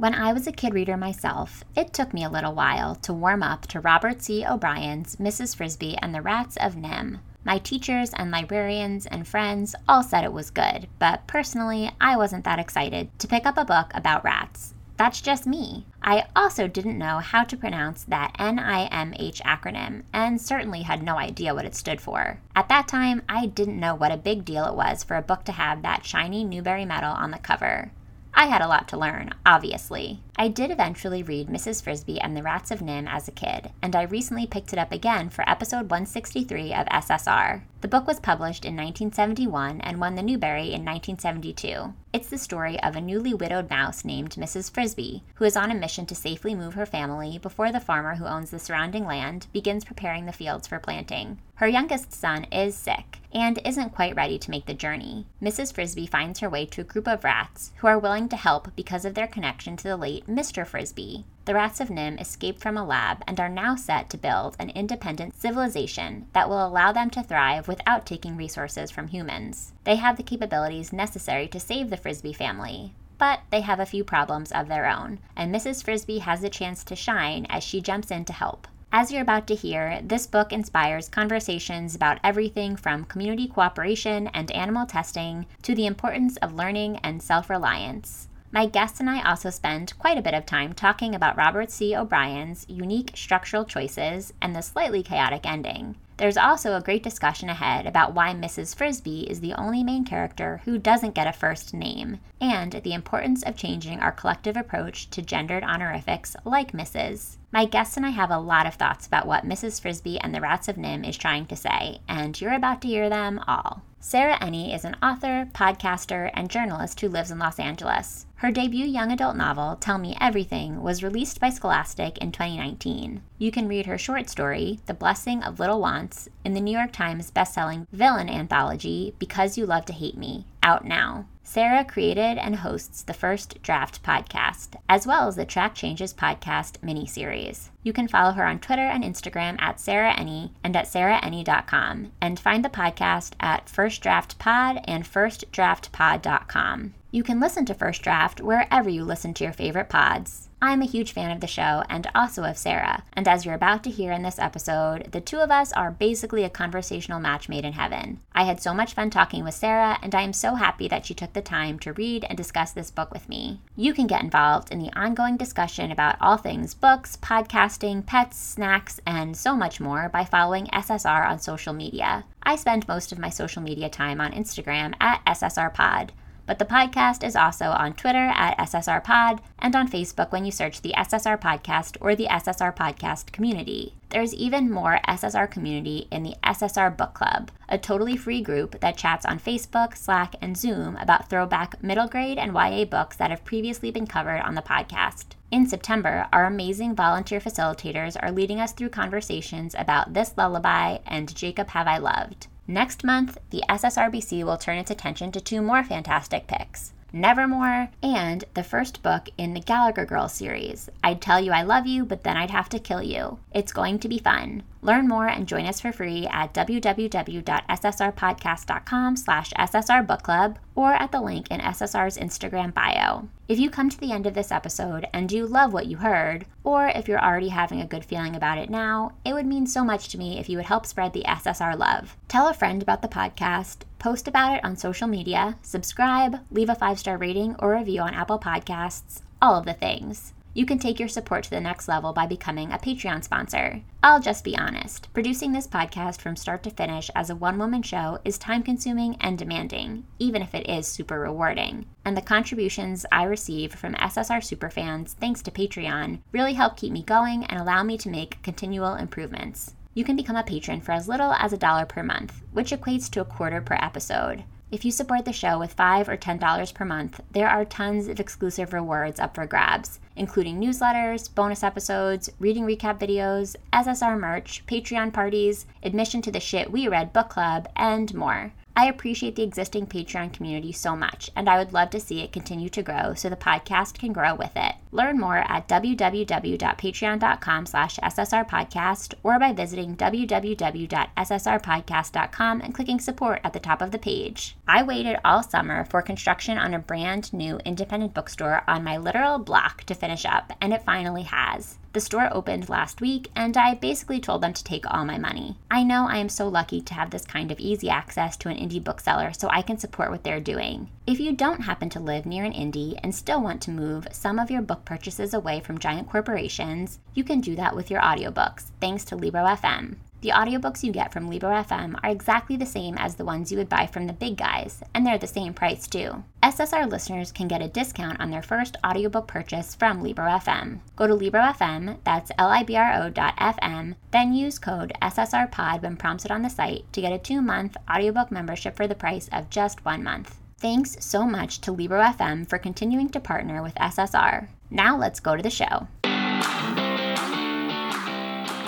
When I was a kid reader myself, it took me a little while to warm up to Robert C. O'Brien's Mrs. Frisby and the Rats of NIMH. My teachers and librarians and friends all said it was good, but personally, I wasn't that excited to pick up a book about rats. That's just me. I also didn't know how to pronounce that NIMH acronym and certainly had no idea what it stood for. At that time, I didn't know what a big deal it was for a book to have that shiny Newbery medal on the cover. I had a lot to learn, obviously. I did eventually read Mrs. Frisby and the Rats of NIMH as a kid, and I recently picked it up again for episode 163 of SSR. The book was published in 1971 and won the Newbery in 1972. It's the story of a newly widowed mouse named Mrs. Frisby, who is on a mission to safely move her family before the farmer who owns the surrounding land begins preparing the fields for planting. Her youngest son is sick and isn't quite ready to make the journey. Mrs. Frisby finds her way to a group of rats who are willing to help because of their connection to the late Mr. Frisby. The rats of NIMH escaped from a lab and are now set to build an independent civilization that will allow them to thrive without taking resources from humans. They have the capabilities necessary to save the Frisby family, but they have a few problems of their own, and Mrs. Frisby has the chance to shine as she jumps in to help. As you're about to hear, this book inspires conversations about everything from community cooperation and animal testing to the importance of learning and self reliance. My guest and I also spend quite a bit of time talking about Robert C. O'Brien's unique structural choices and the slightly chaotic ending. There's also a great discussion ahead about why Mrs. Frisby is the only main character who doesn't get a first name, and the importance of changing our collective approach to gendered honorifics like Mrs. My guests and I have a lot of thoughts about what Mrs. Frisby and the Rats of NIMH is trying to say, and you're about to hear them all. Sarah Enni is an author, podcaster, and journalist who lives in Los Angeles. Her debut young adult novel, Tell Me Everything, was released by Scholastic in 2019. You can read her short story, The Blessing of Little Wants, in the New York Times bestselling villain anthology, Because You Love to Hate Me, out now. Sarah created and hosts the First Draft podcast, as well as the Track Changes podcast mini series. You can follow her on Twitter and Instagram at Sarah Enni and at sarahenni.com, and find the podcast at First Draft Pod and firstdraftpod.com. You can listen to First Draft wherever you listen to your favorite pods. I'm a huge fan of the show and also of Sarah, and as you're about to hear in this episode, the two of us are basically a conversational match made in heaven. I had so much fun talking with Sarah, and I am so happy that she took the time to read and discuss this book with me. You can get involved in the ongoing discussion about all things books, pets, snacks, and so much more by following SSR on social media. I spend most of my social media time on Instagram at SSRPod. But the podcast is also on Twitter at SSR Pod and on Facebook when you search the SSR Podcast or the SSR Podcast community. There's even more SSR community in the SSR Book Club, a totally free group that chats on Facebook, Slack, and Zoom about throwback middle grade and YA books that have previously been covered on the podcast. In September, our amazing volunteer facilitators are leading us through conversations about This Lullaby and Jacob Have I Loved. Next month, the SSRBC will turn its attention to two more fantastic picks. Nevermore, and the first book in the Gallagher Girls series, I'd Tell You I Love You, but then I'd have to kill you. It's going to be fun. Learn more and join us for free at www.ssrpodcast.com slash ssrbookclub or at the link in SSR's Instagram bio. If you come to the end of this episode and you love what you heard, or if you're already having a good feeling about it now, it would mean so much to me if you would help spread the SSR love. Tell a friend about the podcast, post about it on social media, subscribe, leave a five star rating or review on Apple Podcasts, all of the things. You can take your support to the next level by becoming a Patreon sponsor. I'll just be honest, producing this podcast from start to finish as a one woman show is time consuming and demanding, even if it is super rewarding. And the contributions I receive from SSR superfans, thanks to Patreon, really help keep me going and allow me to make continual improvements. You can become a patron for as little as a dollar per month, which equates to a quarter per episode. If you support the show with $5 or $10 per month, there are tons of exclusive rewards up for grabs, including newsletters, bonus episodes, reading recap videos, SSR merch, Patreon parties, admission to the Shit We Read book club, and more. I appreciate the existing Patreon community so much, and I would love to see it continue to grow so the podcast can grow with it. Learn more at www.patreon.com slash ssrpodcast or by visiting www.ssrpodcast.com and clicking support at the top of the page. I waited all summer for construction on a brand new independent bookstore on my literal block to finish up, and it finally has. The store opened last week, and I basically told them to take all my money. I know I am so lucky to have this kind of easy access to an indie bookseller so I can support what they're doing. If you don't happen to live near an indie and still want to move some of your book purchases away from giant corporations, you can do that with your audiobooks, thanks to Libro FM. The audiobooks you get from Libro FM are exactly the same as the ones you would buy from the big guys, and they're the same price too. SSR listeners can get a discount on their first audiobook purchase from Libro FM. Go to Libro.fm, that's L-I-B-R-O dot FM, then use code SSRPOD when prompted on the site to get a two-month audiobook membership for the price of just one month. Thanks so much to Libro FM for continuing to partner with SSR. Now let's go to the show.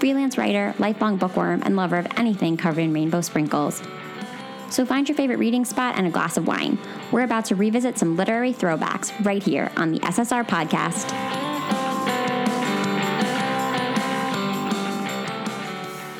freelance writer, lifelong bookworm, and lover of anything covered in rainbow sprinkles. So find your favorite reading spot and a glass of wine. We're about to revisit some literary throwbacks right here on the SSR podcast.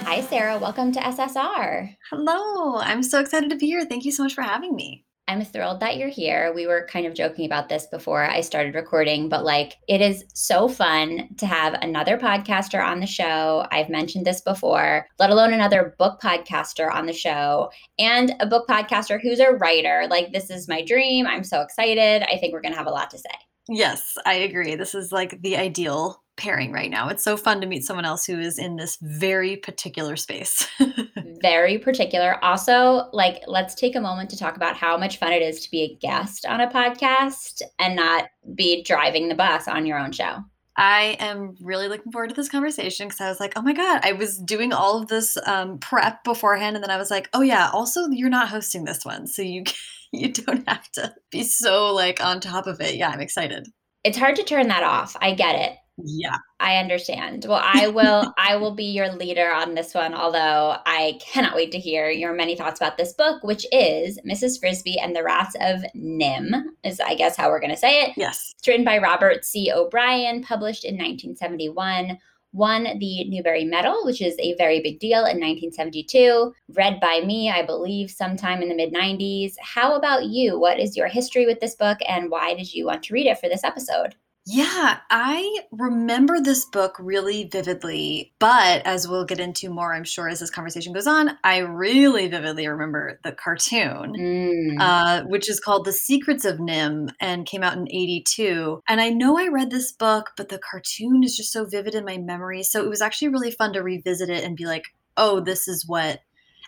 Hi, Sarah. Welcome to SSR. Hello. I'm so excited to be here. Thank you so much for having me. I'm thrilled that you're here. We were kind of joking about this before I started recording, but like it is so fun to have another podcaster on the show. I've mentioned this before, let alone another book podcaster on the show and a book podcaster who's a writer. Like this is my dream. I'm so excited. I think we're going to have a lot to say. Yes, I agree. This is like the ideal pairing right now. It's so fun to meet someone else who is in this very particular space. very particular. Also, like, let's take a moment to talk about how much fun it is to be a guest on a podcast and not be driving the bus on your own show. I am really looking forward to this conversation because I was like, oh my God, I was doing all of this um, prep beforehand. And then I was like, oh yeah, also, you're not hosting this one. So you, you don't have to be so like on top of it. Yeah, I'm excited. It's hard to turn that off. I get it. Yeah. I understand. Well, I will I will be your leader on this one, although I cannot wait to hear your many thoughts about this book, which is Mrs. Frisby and the Rats of NIMH is I guess how we're gonna say it. Yes. It's written by Robert C. O'Brien, published in 1971 won the Newbery Medal, which is a very big deal in 1972, read by me, I believe, sometime in the mid 90s. How about you? What is your history with this book, and why did you want to read it for this episode? Yeah, I remember this book really vividly, but as we'll get into more, I'm sure, as this conversation goes on, I really vividly remember the cartoon, mm. uh, which is called The Secrets of NIMH and came out in 82. And I know I read this book, but the cartoon is just so vivid in my memory. So it was actually really fun to revisit it and be like, oh, this is what,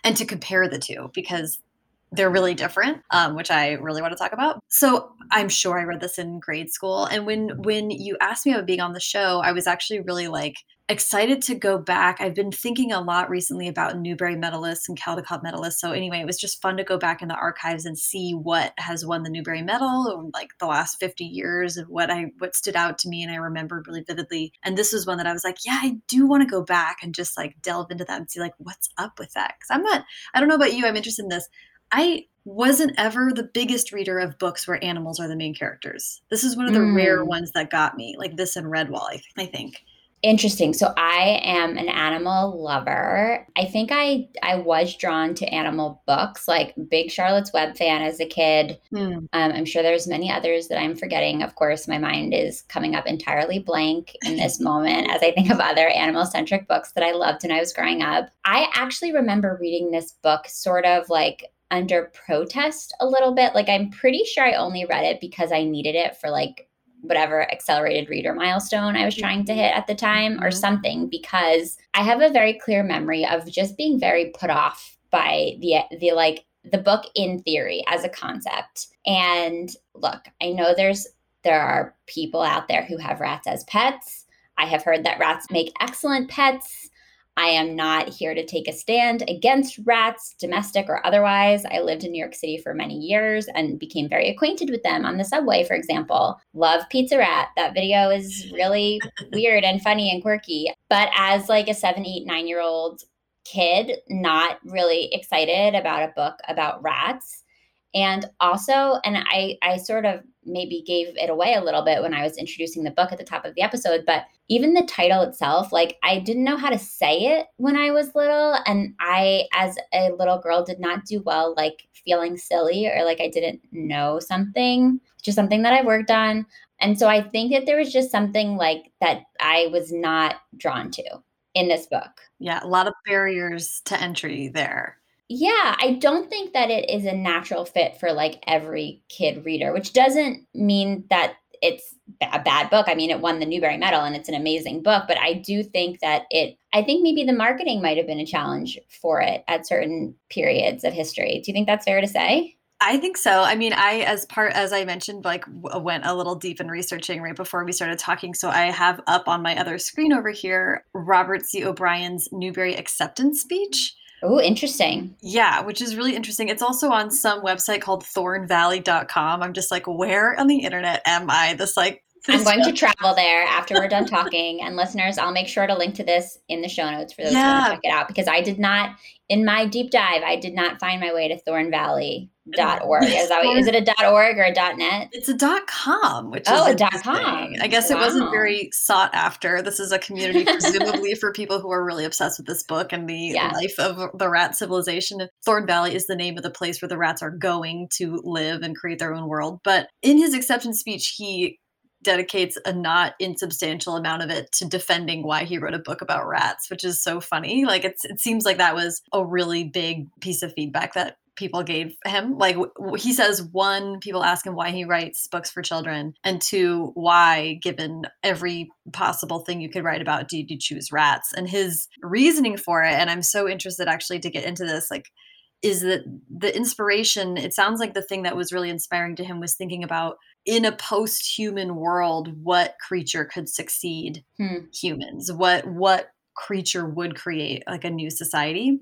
and to compare the two because they're really different, um, which I really want to talk about. So I'm sure I read this in grade school, and when when you asked me about being on the show, I was actually really like excited to go back. I've been thinking a lot recently about Newbery medalists and Caldecott medalists. So anyway, it was just fun to go back in the archives and see what has won the Newbery Medal in like the last 50 years and what I what stood out to me and I remembered really vividly. And this was one that I was like, yeah, I do want to go back and just like delve into that and see like what's up with that. Cause I'm not, I don't know about you, I'm interested in this. I wasn't ever the biggest reader of books where animals are the main characters. This is one of the mm. rare ones that got me, like this and Redwall, I, I think. Interesting. So I am an animal lover. I think I I was drawn to animal books, like big Charlotte's Web fan as a kid. Mm. Um, I'm sure there's many others that I'm forgetting. Of course, my mind is coming up entirely blank in this moment as I think of other animal centric books that I loved when I was growing up. I actually remember reading this book sort of like under protest a little bit. Like I'm pretty sure I only read it because I needed it for like whatever accelerated reader milestone I was trying to hit at the time or mm-hmm. something because I have a very clear memory of just being very put off by the the like the book in theory as a concept. And look, I know there's there are people out there who have rats as pets. I have heard that rats make excellent pets. I am not here to take a stand against rats, domestic or otherwise. I lived in New York City for many years and became very acquainted with them on the subway, for example. Love Pizza Rat. That video is really weird and funny and quirky. But as like a seven, eight, nine year old kid, not really excited about a book about rats. And also, and I, I sort of maybe gave it away a little bit when I was introducing the book at the top of the episode, but even the title itself, like I didn't know how to say it when I was little. And I, as a little girl, did not do well, like feeling silly or like I didn't know something, just something that I worked on. And so I think that there was just something like that I was not drawn to in this book. Yeah, a lot of barriers to entry there. Yeah, I don't think that it is a natural fit for like every kid reader, which doesn't mean that it's a bad book. I mean, it won the Newbery Medal and it's an amazing book, but I do think that it, I think maybe the marketing might have been a challenge for it at certain periods of history. Do you think that's fair to say? I think so. I mean, I as part as I mentioned, like w- uh, went a little deep in researching right before we started talking. So I have up on my other screen over here Robert C. O'Brien's Newbery acceptance speech. Oh, interesting. Yeah, which is really interesting. It's also on some website called thornvalley.com. I'm just like, where on the internet am I? This like I'm going to travel there after we're done talking. And listeners, I'll make sure to link to this in the show notes for those yeah. who want to check it out because I did not, in my deep dive, I did not find my way to Thorn Valley dot org. Is, that, is it a dot org or a dot net? It's a dot com, which oh, is a dot com. I guess wow. it wasn't very sought after. This is a community presumably for people who are really obsessed with this book and the yeah. life of the rat civilization. Thorn Valley is the name of the place where the rats are going to live and create their own world. But in his acceptance speech, he dedicates a not insubstantial amount of it to defending why he wrote a book about rats, which is so funny. Like it's it seems like that was a really big piece of feedback that people gave him. Like he says, one, people ask him why he writes books for children, and two, why, given every possible thing you could write about, did you choose rats? And his reasoning for it, and I'm so interested actually to get into this, like, is that the inspiration, it sounds like the thing that was really inspiring to him was thinking about in a post-human world, what creature could succeed hmm. humans? What what creature would create like a new society?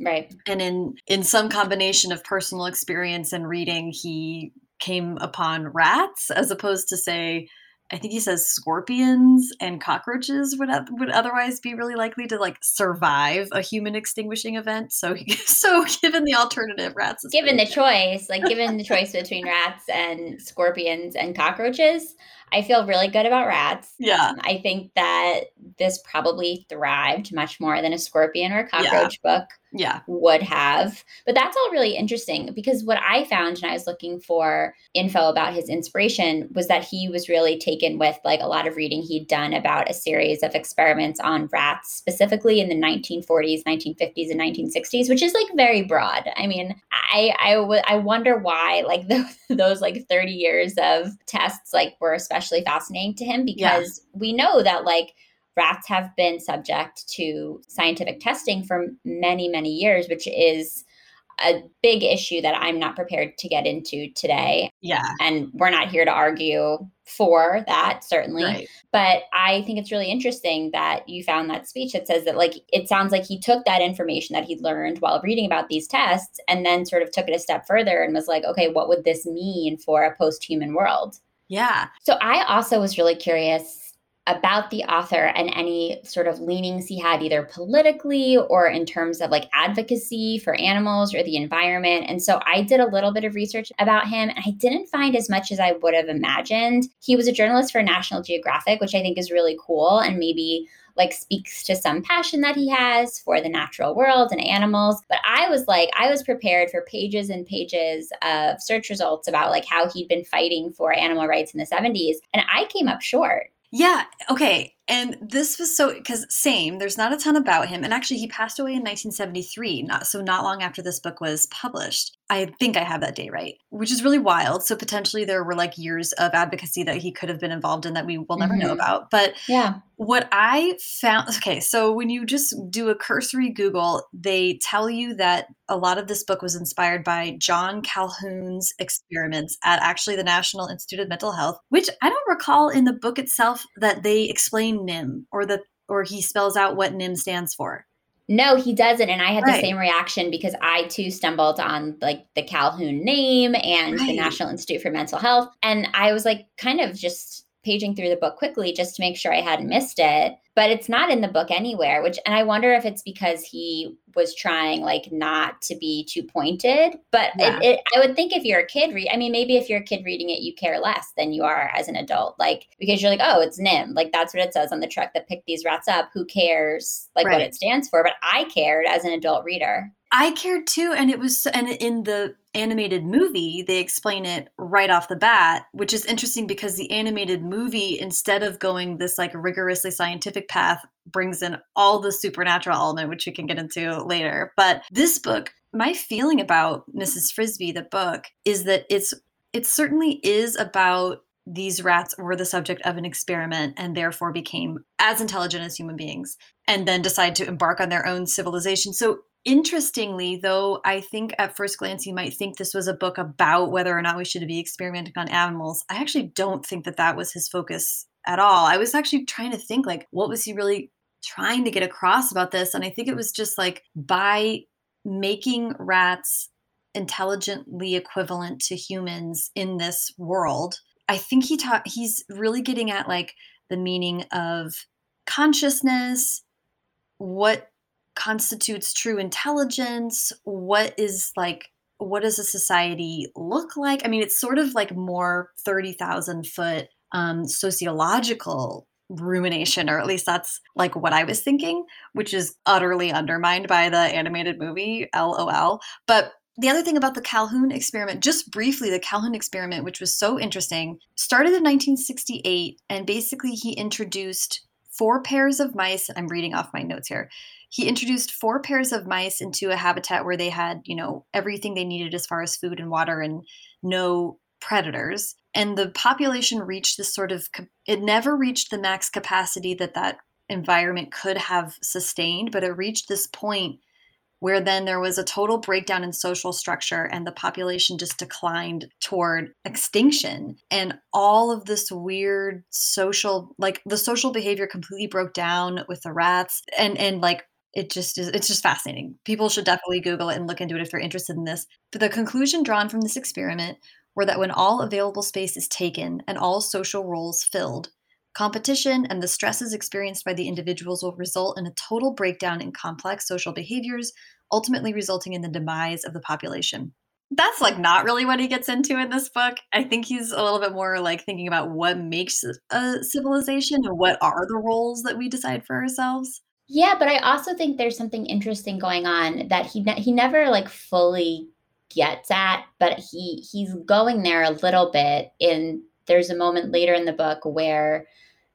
Right. And in in some combination of personal experience and reading, he came upon rats as opposed to say I think he says scorpions and cockroaches would would otherwise be really likely to like survive a human extinguishing event. So so given the alternative, rats. Given the choice, like given the choice between rats and scorpions and cockroaches, I feel really good about rats. Yeah. Um, I think that this probably thrived much more than a scorpion or a cockroach yeah. book yeah. would have. But that's all really interesting because what I found when I was looking for info about his inspiration was that he was really taken with like a lot of reading he'd done about a series of experiments on rats, specifically in the 1940s, 1950s, and 1960s, which is like very broad. I mean, I I, w- I wonder why like those, those like 30 years of tests like were especially fascinating to him because yeah. we know that like rats have been subject to scientific testing for many, many years, which is a big issue that I'm not prepared to get into today. Yeah. And we're not here to argue for that, certainly. Right. But I think it's really interesting that you found that speech that says that, like, it sounds like he took that information that he learned while reading about these tests and then sort of took it a step further and was like, okay, what would this mean for a post human world? Yeah. So I also was really curious about the author and any sort of leanings he had either politically or in terms of like advocacy for animals or the environment. And so I did a little bit of research about him and I didn't find as much as I would have imagined. He was a journalist for National Geographic, which I think is really cool and maybe like speaks to some passion that he has for the natural world and animals. But I was like, I was prepared for pages and pages of search results about like how he'd been fighting for animal rights in the 70s. And I came up short. Yeah. Okay. And this was so because same, there's not a ton about him. And actually he passed away in 1973, not so not long after this book was published. I think I have that day right, which is really wild. So potentially there were like years of advocacy that he could have been involved in that we will never mm-hmm. know about. But yeah, what I found okay, so when you just do a cursory Google, they tell you that a lot of this book was inspired by John Calhoun's experiments at actually the National Institute of Mental Health, which I don't recall in the book itself that they explain NIMH or the or he spells out what NIMH stands for. No, he doesn't. And I had right. the same reaction because I too stumbled on like the Calhoun name and right. the National Institute for Mental Health. And I was like kind of just paging through the book quickly just to make sure I hadn't missed it. But it's not in the book anywhere, which, and I wonder if it's because he was trying like not to be too pointed. But yeah. it, it, I would think if you're a kid, read, I mean, maybe if you're a kid reading it, you care less than you are as an adult. Like, because you're like, oh, it's NIMH. Like, that's what it says on the truck that picked these rats up. Who cares, like, right. what it stands for? But I cared as an adult reader. I cared too. And it was, and in the animated movie, they explain it right off the bat, which is interesting because the animated movie, instead of going this like rigorously scientific path, brings in all the supernatural element, which we can get into later. But this book, my feeling about Mrs. Frisby, the book, is that it's it certainly is about these rats were the subject of an experiment and therefore became as intelligent as human beings and then decide to embark on their own civilization. So Interestingly, though, I think at first glance you might think this was a book about whether or not we should be experimenting on animals. I actually don't think that that was his focus at all. I was actually trying to think like what was he really trying to get across about this and I think it was just like by making rats intelligently equivalent to humans in this world. I think he taught he's really getting at like the meaning of consciousness, what constitutes true intelligence what is like what does a society look like i mean it's sort of like more 30000 foot um, sociological rumination or at least that's like what i was thinking which is utterly undermined by the animated movie lol but the other thing about the Calhoun experiment, just briefly, the Calhoun experiment, which was so interesting, started in 1968. And basically, he introduced four pairs of mice. I'm reading off my notes here he introduced four pairs of mice into a habitat where they had, you know, everything they needed as far as food and water and no predators. And the population reached this sort of, it never reached the max capacity that that environment could have sustained, but it reached this point where then there was a total breakdown in social structure and the population just declined toward extinction and all of this weird social like the social behavior completely broke down with the rats and and like it just is it's just fascinating people should definitely google it and look into it if they're interested in this but the conclusion drawn from this experiment were that when all available space is taken and all social roles filled competition and the stresses experienced by the individuals will result in a total breakdown in complex social behaviors ultimately resulting in the demise of the population that's like not really what he gets into in this book. I think he's a little bit more like thinking about what makes a civilization and what are the roles that we decide for ourselves. Yeah, but I also think there's something interesting going on that he ne- he never like fully gets at, but he he's going there a little bit. In there's a moment later in the book where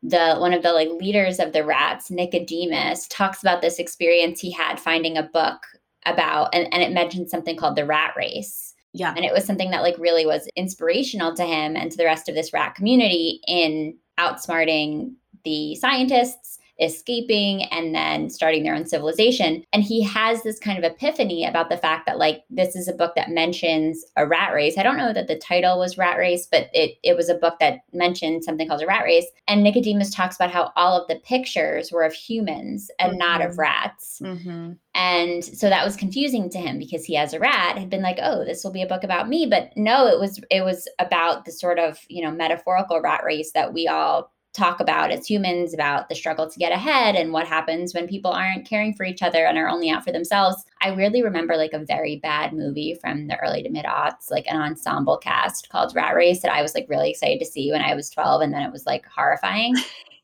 the one of the like leaders of the rats, Nicodemus, talks about this experience he had finding a book about, and, and it mentioned something called the rat race. Yeah. And it was something that like really was inspirational to him and to the rest of this rat community in outsmarting the scientists escaping and then starting their own civilization. And he has this kind of epiphany about the fact that like this is a book that mentions a rat race. I don't know that the title was Rat Race, but it it was a book that mentioned something called a rat race. And Nicodemus talks about how all of the pictures were of humans and mm-hmm. not of mm-hmm. rats. Mm-hmm. And so that was confusing to him because he as a rat had been like, "Oh, this will be a book about me." But no, it was it was about the sort of, you know, metaphorical rat race that we all talk about as humans about the struggle to get ahead and what happens when people aren't caring for each other and are only out for themselves. I weirdly remember like a very bad movie from the early to mid aughts, like an ensemble cast called Rat Race that I was like really excited to see when I was 12 and then it was like horrifying.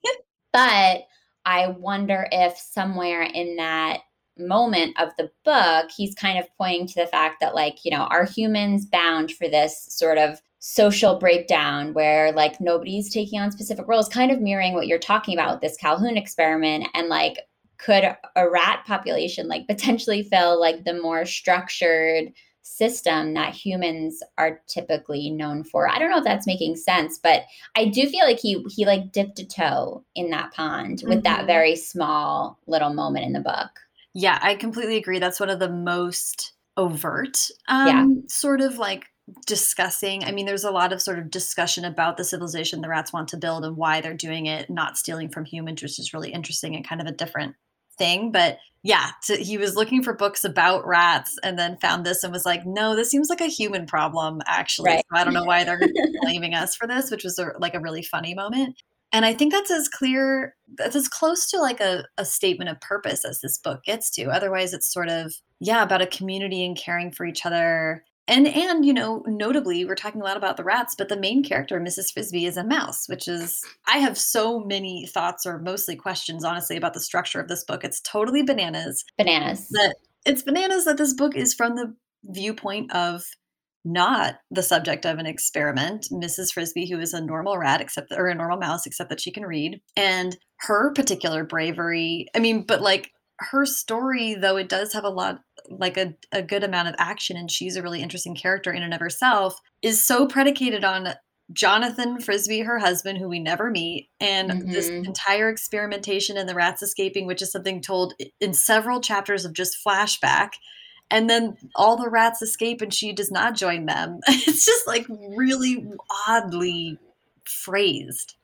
but I wonder if somewhere in that moment of the book, he's kind of pointing to the fact that, like, you know, are humans bound for this sort of social breakdown where like nobody's taking on specific roles, kind of mirroring what you're talking about with this Calhoun experiment and like could a rat population like potentially fill like the more structured system that humans are typically known for. I don't know if that's making sense, but I do feel like he he like dipped a toe in that pond with mm-hmm. that very small little moment in the book. Yeah, I completely agree. That's one of the most overt um yeah. sort of like discussing i mean there's a lot of sort of discussion about the civilization the rats want to build and why they're doing it not stealing from humans which is really interesting and kind of a different thing but yeah to, he was looking for books about rats and then found this and was like no this seems like a human problem actually right. so i don't know why they're blaming us for this which was a, like a really funny moment and i think that's as clear that's as close to like a, a statement of purpose as this book gets to otherwise it's sort of yeah about a community and caring for each other and and you know notably we're talking a lot about the rats but the main character mrs frisby is a mouse which is i have so many thoughts or mostly questions honestly about the structure of this book. It's totally bananas. Bananas. That it's bananas that this book is from the viewpoint of not the subject of an experiment. Mrs frisby who is a normal rat except or a normal mouse except that she can read and her particular bravery i mean but like her story though it does have a lot like a, a good amount of action and she's a really interesting character in and of herself is so predicated on Jonathan Frisby, her husband, who we never meet, and mm-hmm. this entire experimentation and the rats escaping, which is something told in several chapters of just flashback. And then all the rats escape and she does not join them. It's just like really oddly phrased.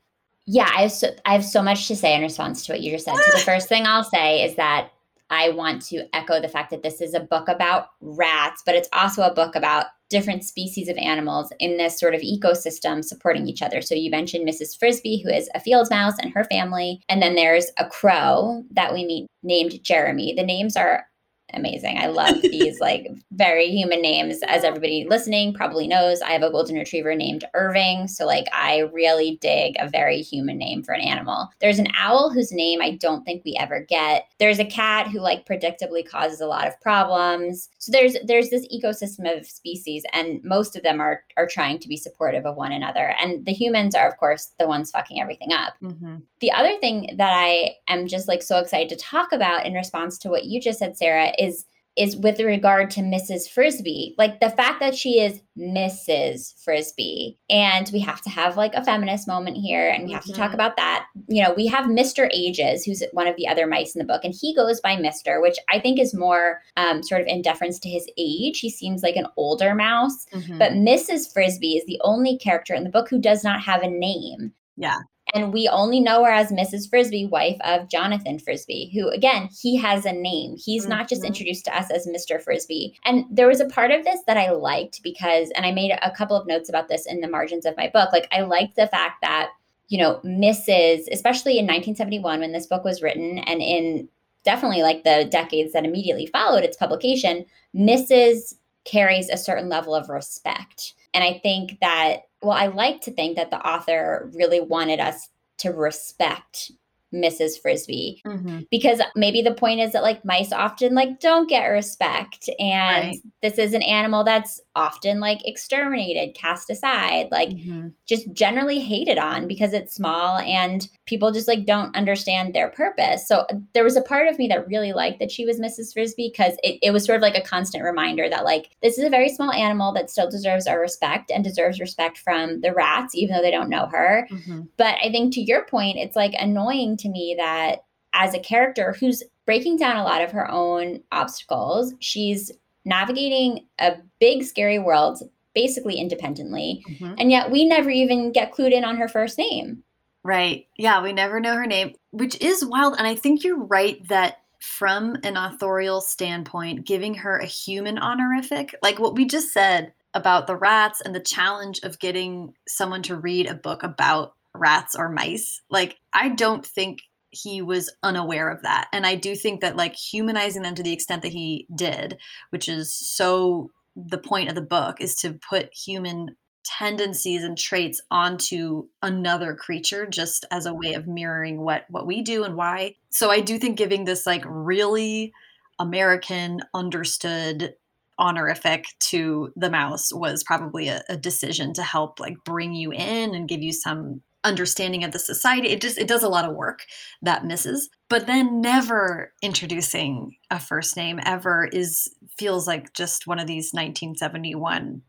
Yeah, I have so, I have so much to say in response to what you just said. So the first thing I'll say is that I want to echo the fact that this is a book about rats, but it's also a book about different species of animals in this sort of ecosystem supporting each other. So you mentioned Mrs. Frisby, who is a field mouse and her family. And then there's a crow that we meet named Jeremy. The names are amazing. I love these like very human names. As everybody listening probably knows, I have a golden retriever named Irving. So like I really dig a very human name for an animal. There's an owl whose name I don't think we ever get. There's a cat who like predictably causes a lot of problems. So there's there's this ecosystem of species and most of them are are trying to be supportive of one another. And the humans are of course the ones fucking everything up. Mm-hmm. The other thing that I am just like so excited to talk about in response to what you just said Sarah is is with regard to Mrs. Frisby. Like the fact that she is Mrs. Frisby. And we have to have like a feminist moment here and we have mm-hmm. to talk mm-hmm. about that. You know, we have Mr. Ages, who's one of the other mice in the book, and he goes by Mr., which I think is more um, sort of in deference to his age. He seems like an older mouse. Mm-hmm. But Mrs. Frisby is the only character in the book who does not have a name. Yeah. And we only know her as Mrs. Frisby, wife of Jonathan Frisby, who, again, he has a name. He's mm-hmm. not just mm-hmm. introduced to us as Mr. Frisby. And there was a part of this that I liked because, and I made a couple of notes about this in the margins of my book. Like, I liked the fact that, you know, Mrs., especially in 1971 when this book was written, and in definitely like the decades that immediately followed its publication, Mrs. carries a certain level of respect. And I think that well, I like to think that the author really wanted us to respect Mrs. Frisby mm-hmm. because maybe the point is that like mice often like don't get respect and right. this is an animal that's often like exterminated, cast aside, like mm-hmm. just generally hated on because it's small and people just like don't understand their purpose. So there was a part of me that really liked that she was Mrs. Frisby because it, it was sort of like a constant reminder that like this is a very small animal that still deserves our respect and deserves respect from the rats, even though they don't know her. Mm-hmm. But I think to your point, it's like annoying to me that as a character who's breaking down a lot of her own obstacles, she's navigating a big, scary world basically independently. Mm-hmm. And yet we never even get clued in on her first name. Right. Yeah, we never know her name, which is wild. And I think you're right that from an authorial standpoint, giving her a human honorific, like what we just said about the rats and the challenge of getting someone to read a book about rats or mice, like I don't think he was unaware of that. And I do think that like humanizing them to the extent that he did, which is so the point of the book is to put human tendencies and traits onto another creature just as a way of mirroring what what we do and why. So I do think giving this like really American understood honorific to the mouse was probably a, a decision to help like bring you in and give you some understanding of the society it just it does a lot of work that misses. But then never introducing a first name ever is feels like just one of these 1971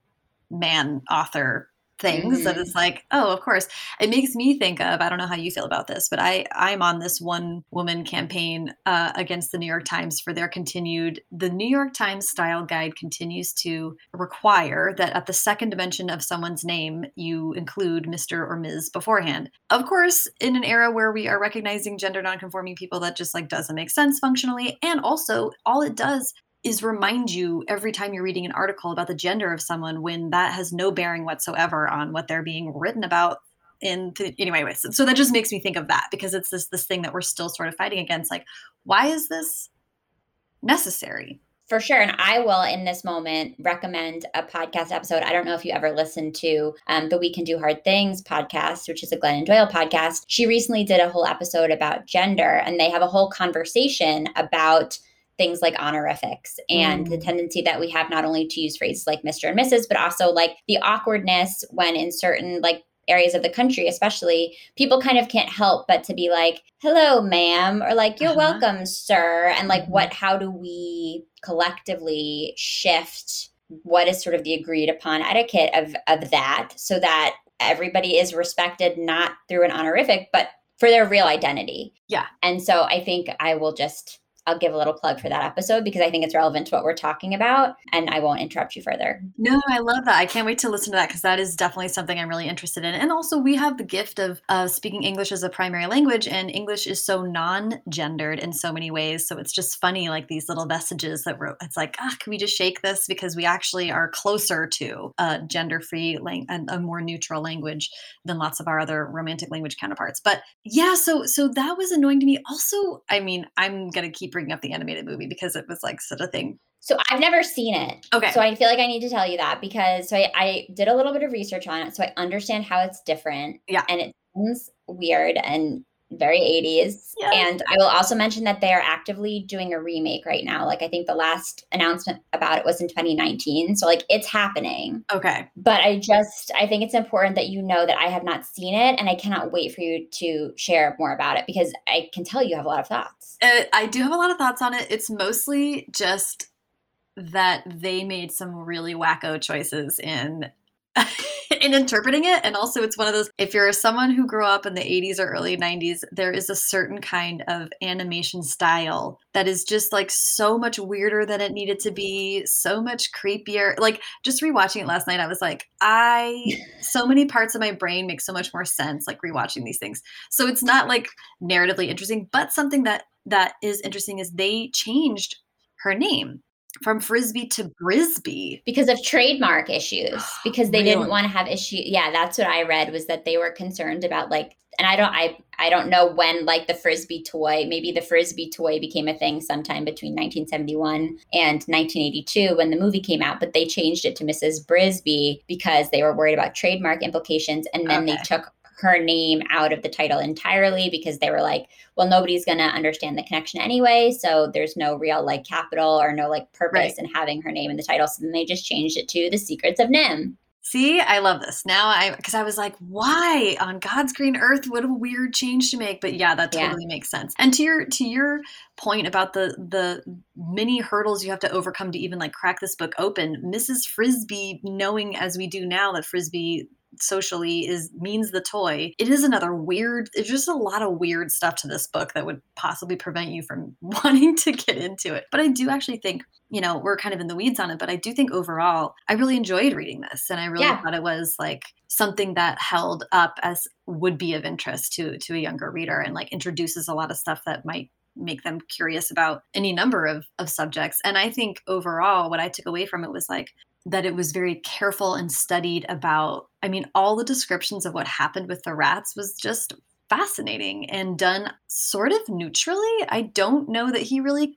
man author things mm-hmm. that it's like oh of course it makes me think of i don't know how you feel about this but i i'm on this one woman campaign uh, against the new york times for their continued the new york times style guide continues to require that at the second dimension of someone's name you include mr or ms beforehand of course in an era where we are recognizing gender nonconforming people that just like doesn't make sense functionally and also all it does is remind you every time you're reading an article about the gender of someone when that has no bearing whatsoever on what they're being written about in anyway so, so that just makes me think of that because it's this this thing that we're still sort of fighting against like why is this necessary for sure. And I will, in this moment, recommend a podcast episode. I don't know if you ever listened to um, the We Can Do Hard Things podcast, which is a Glennon Doyle podcast. She recently did a whole episode about gender, and they have a whole conversation about things like honorifics and mm. the tendency that we have not only to use phrases like Mr. and Mrs., but also like the awkwardness when in certain like areas of the country, especially, people kind of can't help but to be like, hello, ma'am, or like, you're uh-huh. welcome, sir. And like, mm-hmm. what, how do we collectively shift what is sort of the agreed upon etiquette of, of that so that everybody is respected not through an honorific, but for their real identity? Yeah. And so I think I will just I'll give a little plug for that episode because I think it's relevant to what we're talking about and I won't interrupt you further. No, I love that. I can't wait to listen to that because that is definitely something I'm really interested in. And also, we have the gift of uh, speaking English as a primary language, and English is so non gendered in so many ways. So it's just funny, like these little messages that were, it's like, ah, can we just shake this because we actually are closer to a gender free lang- and a more neutral language than lots of our other romantic language counterparts. But yeah, so so that was annoying to me. Also, I mean, I'm gonna keep bringing up the animated movie because it was like such a thing. So I've never seen it. Okay. So I feel like I need to tell you that because so I, I did a little bit of research on it, so I understand how it's different. Yeah. And it sounds weird and very 80s. Yeah. And I will also mention that they are actively doing a remake right now. Like I think the last announcement about it was in 2019. So like it's happening. Okay. But I just I think it's important that you know that I have not seen it and I cannot wait for you to share more about it because I can tell you have a lot of thoughts. Uh, I do have a lot of thoughts on it. It's mostly just that they made some really wacko choices in in interpreting it. And also, it's one of those if you're someone who grew up in the 80s or early 90s, there is a certain kind of animation style that is just like so much weirder than it needed to be, so much creepier. Like, just rewatching it last night, I was like, I, so many parts of my brain make so much more sense, like rewatching these things. So it's not like narratively interesting, but something that that is interesting is they changed her name from frisby to brisby because of trademark issues because they really? didn't want to have issue yeah that's what i read was that they were concerned about like and i don't i i don't know when like the frisbee toy maybe the frisbee toy became a thing sometime between 1971 and 1982 when the movie came out but they changed it to mrs brisby because they were worried about trademark implications and then okay. they took her name out of the title entirely because they were like, well, nobody's going to understand the connection anyway. So there's no real like capital or no like purpose right. in having her name in the title. So then they just changed it to The Secrets of NIMH. See, I love this. Now I because I was like, why on God's green earth? What a weird change to make. But yeah, that totally yeah. makes sense. And to your to your point about the the many hurdles you have to overcome to even like crack this book open, Mrs. Frisby, knowing as we do now that Frisbee socially is means the toy it is another weird it's just a lot of weird stuff to this book that would possibly prevent you from wanting to get into it but i do actually think you know we're kind of in the weeds on it but i do think overall i really enjoyed reading this and i really yeah. thought it was like something that held up as would be of interest to to a younger reader and like introduces a lot of stuff that might make them curious about any number of, of subjects. And I think overall, what I took away from it was like that it was very careful and studied about i mean all the descriptions of what happened with the rats was just fascinating and done sort of neutrally i don't know that he really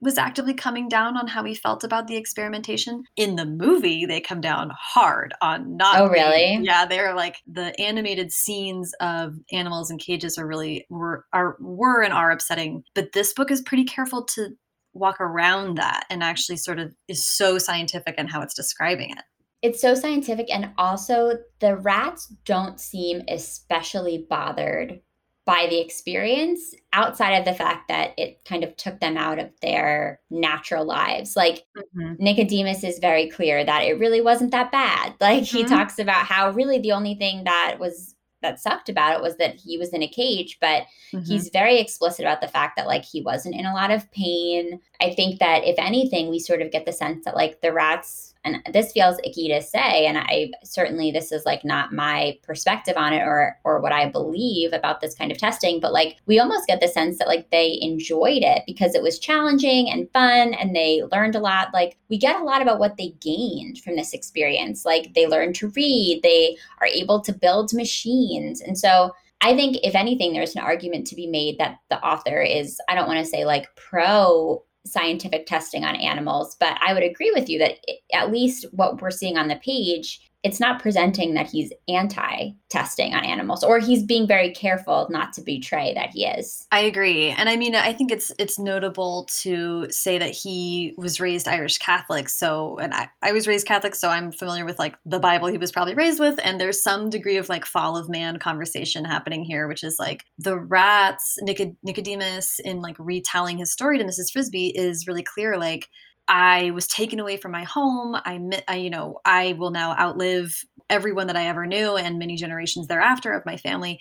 was actively coming down on how he felt about the experimentation. In the movie, they come down hard on not. Oh, really? Being, yeah, they're like the animated scenes of animals in cages are really were are were and are upsetting. But this book is pretty careful to walk around that and actually sort of is so scientific in how it's describing it. It's so scientific and also the rats don't seem especially bothered by the experience outside of the fact that it kind of took them out of their natural lives. Like mm-hmm. Nicodemus is very clear that it really wasn't that bad. Like mm-hmm. he talks about how really the only thing that was that sucked about it was that he was in a cage but mm-hmm. he's very explicit about the fact that like he wasn't in a lot of pain i think that if anything we sort of get the sense that like the rats and this feels icky to say and i certainly this is like not my perspective on it or or what i believe about this kind of testing but like we almost get the sense that like they enjoyed it because it was challenging and fun and they learned a lot. Like we get a lot about what they gained from this experience. Like they learned to read they are able to build machines. And so I think, if anything, there's an argument to be made that the author is, I don't want to say like pro scientific testing on animals, but I would agree with you that at least what we're seeing on the page it's not presenting that he's anti testing on animals or he's being very careful not to betray that he is. I agree. And I mean I think it's it's notable to say that he was raised Irish Catholic. So and I, I was raised Catholic, so I'm familiar with like the Bible he was probably raised with. And there's some degree of like fall of man conversation happening here, which is like the rats, Nicodemus in like retelling his story to Mrs. Frisby is really clear like I was taken away from my home. I, I, you know, I will now outlive everyone that I ever knew and many generations thereafter of my family.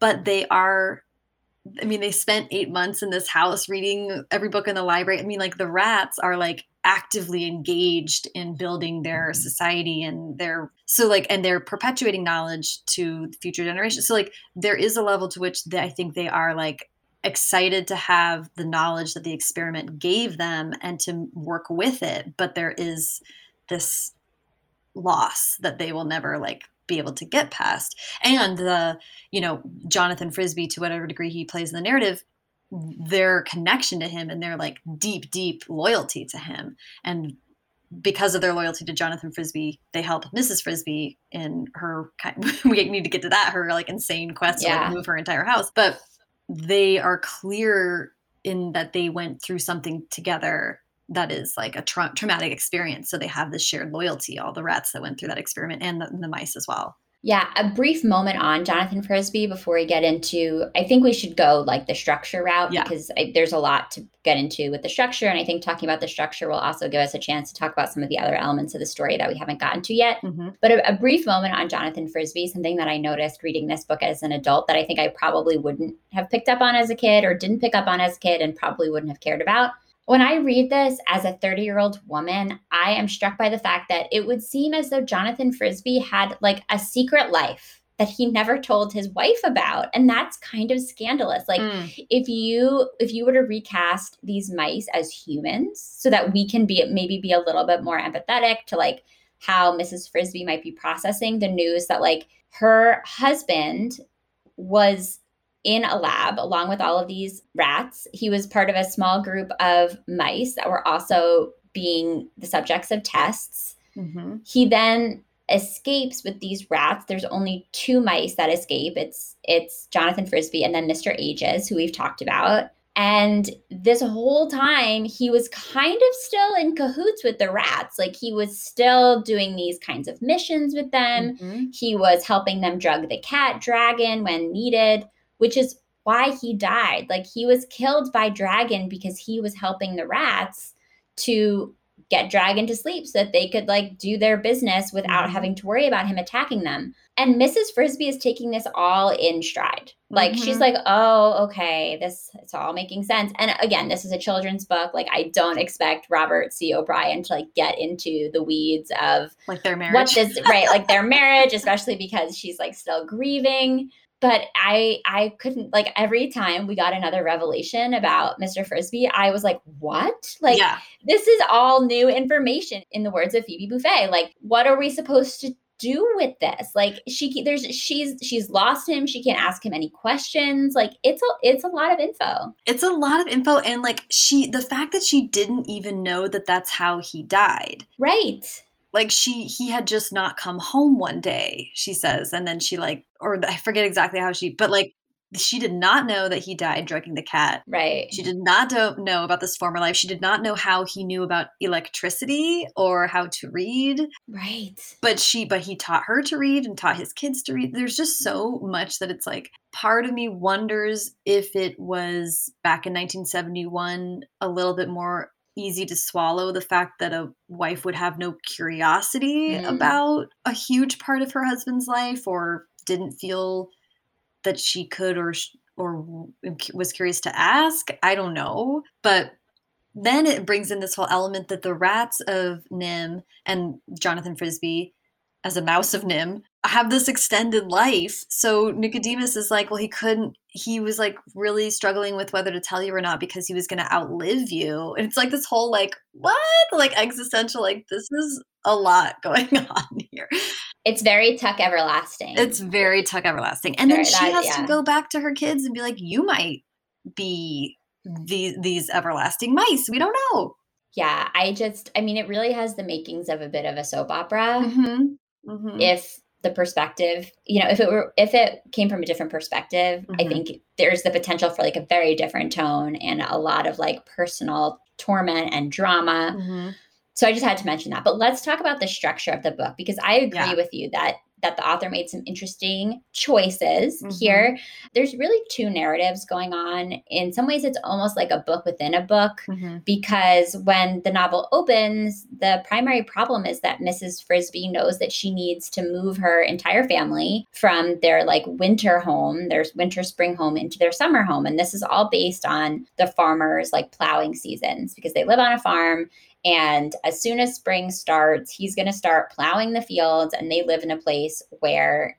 But they are, I mean, they spent eight months in this house reading every book in the library. I mean, like the rats are like actively engaged in building their mm-hmm. society and their so like and they're perpetuating knowledge to future generations so like there is a level to which they, i think they are like excited to have the knowledge that the experiment gave them and to work with it but there is this loss that they will never like be able to get past and the you know jonathan frisby to whatever degree he plays in the narrative their connection to him and their like deep deep loyalty to him and because of their loyalty to Jonathan Frisby, they help Mrs. Frisby in her. Kind we need to get to that her like insane quest yeah. to like, move her entire house. But they are clear in that they went through something together that is like a tra- traumatic experience. So they have this shared loyalty, all the rats that went through that experiment and the, and the mice as well. Yeah, a brief moment on Jonathan Frisby before we get into. I think we should go like the structure route yeah. because I, there's a lot to get into with the structure, and I think talking about the structure will also give us a chance to talk about some of the other elements of the story that we haven't gotten to yet. Mm-hmm. But a, a, brief moment on Jonathan Frisby, something that I noticed reading this book as an adult that I think I probably wouldn't have picked up on as a kid, or didn't pick up on as a kid, and probably wouldn't have cared about when I read this as a 30 year old woman, I am struck by the fact that it would seem as though Jonathan Frisby had like a secret life that he never told his wife about and that's kind of scandalous like mm. if you if you were to recast these mice as humans so that we can be maybe be a little bit more empathetic to like how mrs frisby might be processing the news that like her husband was in a lab along with all of these rats. He was part of a small group of mice that were also being the subjects of tests. Mm-hmm. He then escapes with these rats. There's only two mice that escape. It's it's Jonathan Frisby and then Mr. Ages, who we've talked about. And this whole time, he was kind of still in cahoots with the rats. Like he was still doing these kinds of missions with them. Mm-hmm. He was helping them drug the cat dragon when needed which is why he died. Like he was killed by dragon because he was helping the rats to get dragon to sleep so that they could like do their business without mm-hmm. having to worry about him attacking them. And Mrs. Frisby is taking this all in stride. Like mm-hmm. she's like, "Oh, okay, this it's all making sense." And again, this is a children's book. Like I don't expect Robert C. O'Brien to like get into the weeds of like their marriage. What this right, like their marriage, especially because she's like still grieving but I I couldn't like every time we got another revelation about Mr. Frisby I was like, what? Like yeah. this is all new information in the words of Phoebe Buffay Like, what are we supposed to do with this? Like she there's she's she's lost him. She can't ask him any questions. Like it's a it's a lot of info. It's a lot of info and like she the fact that she didn't even know that that's how he died. Right like she he had just not come home one day she says and then she like or i forget exactly how she but like she did not know that he died drugging the cat. Right. She did not know about this former life. She did not know how he knew about electricity or how to read. Right. But she but he taught her to read and taught his kids to read. There's just so much that it's like part of me wonders if it was back in 1971 a little bit more easy to swallow the fact that a wife would have no curiosity mm. about a huge part of her husband's life or didn't feel that she could or or was curious to ask. I don't know, but then it brings in this whole element that the rats of NIMH and Jonathan Frisby as a mouse of NIMH have this extended life. So Nicodemus is like, well, he couldn't, he was like really struggling with whether to tell you or not because he was going to outlive you. And it's like this whole like, what? Like existential, like, this is a lot going on here. It's very Tuck Everlasting. It's very Tuck Everlasting. And very, then she that, has yeah. to go back to her kids and be like, you might be these these everlasting mice. We don't know. Yeah, I just I mean it really has the makings of a bit of a soap opera. Mm-hmm. Mm-hmm. If the perspective, you know, if it were if it came from a different perspective, mm-hmm. I think there's the potential for like a very different tone and a lot of like personal torment and drama. Mm-hmm. So I just had to mention that. But let's talk about the structure of the book because I agree yeah. with you that that the author made some interesting choices mm-hmm. here. There's really two narratives going on. In some ways, it's almost like a book within a book mm-hmm. because when the novel opens, the primary problem is that Mrs. Frisby knows that she needs to move her entire family from their like winter home, their winter spring home, into their summer home. And this is all based on the farmers like plowing seasons because they live on a farm and as soon as spring starts, he's going to start plowing the fields. And they live in a place where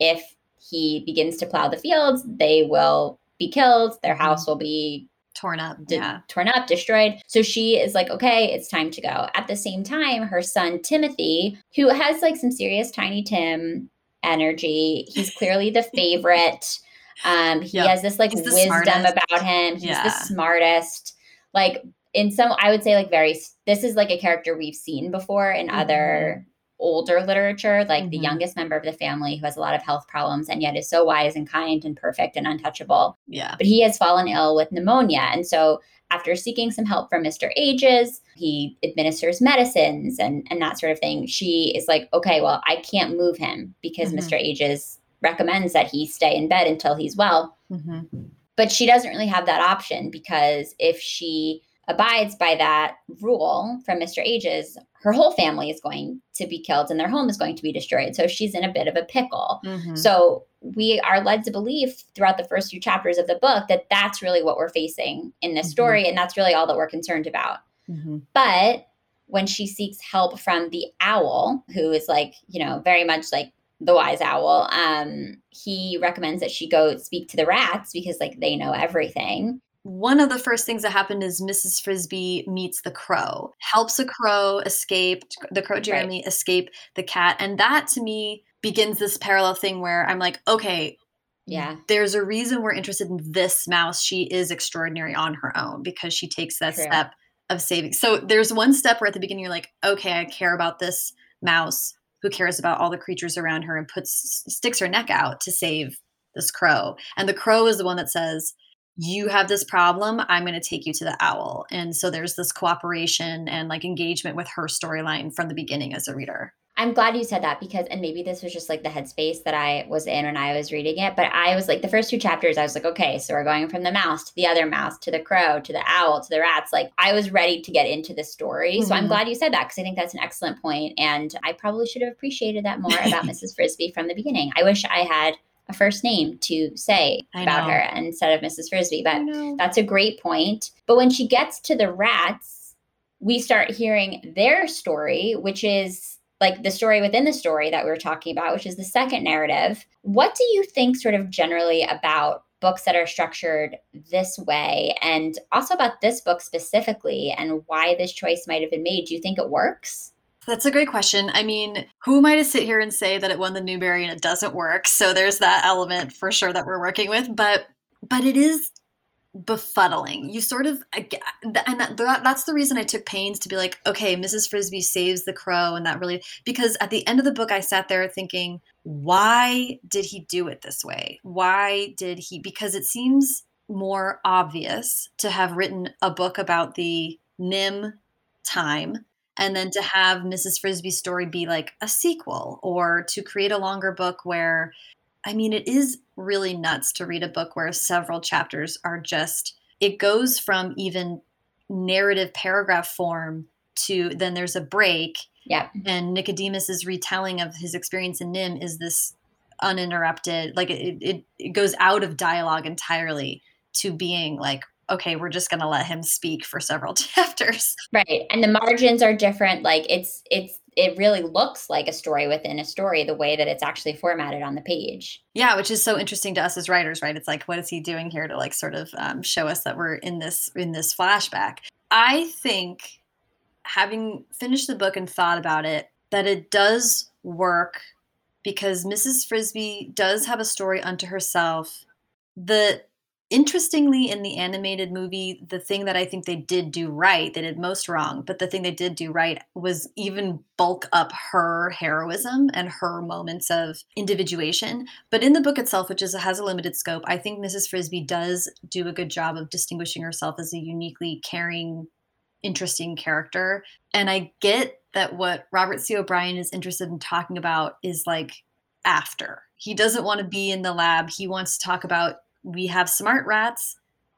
if he begins to plow the fields, they will be killed. Their mm-hmm. house will be torn up. yeah. Torn up, destroyed. So she is like, okay, it's time to go. At the same time, her son, Timothy, who has like some serious Tiny Tim energy, he's clearly the favorite. Um, he yep. has this like wisdom smartest. about him. He's yeah. the smartest. Like in some i would say like very this is like a character we've seen before in mm-hmm. other older literature like mm-hmm. the youngest member of the family who has a lot of health problems and yet is so wise and kind and perfect and untouchable yeah but he has fallen ill with pneumonia and so after seeking some help from mr ages he administers medicines and and that sort of thing she is like okay well i can't move him because mm-hmm. mr ages recommends that he stay in bed until he's well mm-hmm. but she doesn't really have that option because if she abides by that rule from Mr. Ages, her whole family is going to be killed and their home is going to be destroyed. So she's in a bit of a pickle. Mm-hmm. So we are led to believe throughout the first few chapters of the book that that's really what we're facing in this mm-hmm. story. And that's really all that we're concerned about. Mm-hmm. But when she seeks help from the owl, who is like, you know, very much like the wise owl, um, he recommends that she go speak to the rats because like they know everything one of the first things that happened is Mrs. Frisby meets the crow, helps a crow escape, the crow Jeremy right. escape the cat. And that to me begins this parallel thing where I'm like, okay, yeah. There's a reason we're interested in this mouse. She is extraordinary on her own because she takes that True. step of saving. So there's one step where at the beginning you're like, okay, I care about this mouse who cares about all the creatures around her and puts sticks her neck out to save this crow. And the crow is the one that says, you have this problem i'm going to take you to the owl and so there's this cooperation and like engagement with her storyline from the beginning as a reader i'm glad you said that because and maybe this was just like the headspace that i was in when i was reading it but i was like the first two chapters i was like okay so we're going from the mouse to the other mouse to the crow to the owl to the rats like i was ready to get into the story mm-hmm. so i'm mm-hmm. glad you said that because i think that's an excellent point and i probably should have appreciated that more about mrs frisby from the beginning i wish i had a first name to say I about know. her instead of Mrs. Frisby. But that's a great point. But when she gets to the rats, we start hearing their story, which is like the story within the story that we were talking about, which is the second narrative. What do you think, sort of generally, about books that are structured this way and also about this book specifically and why this choice might have been made? Do you think it works? That's a great question. I mean, who am I to sit here and say that it won the Newbery and it doesn't work? So there's that element for sure that we're working with, but but it is befuddling. You sort of, and that, that's the reason I took pains to be like, okay, Mrs. Frisby saves the crow, and that really because at the end of the book, I sat there thinking, why did he do it this way? Why did he? Because it seems more obvious to have written a book about the NIMH time and then to have Mrs. Frisby's story be like a sequel or to create a longer book where I mean it is really nuts to read a book where several chapters are just it goes from even narrative paragraph form to then there's a break. Yeah. And Nicodemus's retelling of his experience in NIMH is this uninterrupted like it, it, it goes out of dialogue entirely to being like okay, we're just going to let him speak for several chapters. Right. And the margins are different. Like it's, it's, it really looks like a story within a story the way that it's actually formatted on the page. Yeah, which is so interesting to us as writers, right? It's like, what is he doing here to like sort of um, show us that we're in this in this flashback? I think, having finished the book and thought about it, that it does work because Mrs. Frisby does have a story unto herself. The interestingly in the animated movie the thing that i think they did do right they did most wrong but the thing they did do right was even bulk up her heroism and her moments of individuation. But in the book itself which is has a limited scope i think mrs frisby does do a good job of distinguishing herself as a uniquely caring interesting character. And i get that what robert c. O'brien is interested in talking about is like after. He doesn't want to be in the lab. He wants to talk about we have smart rats.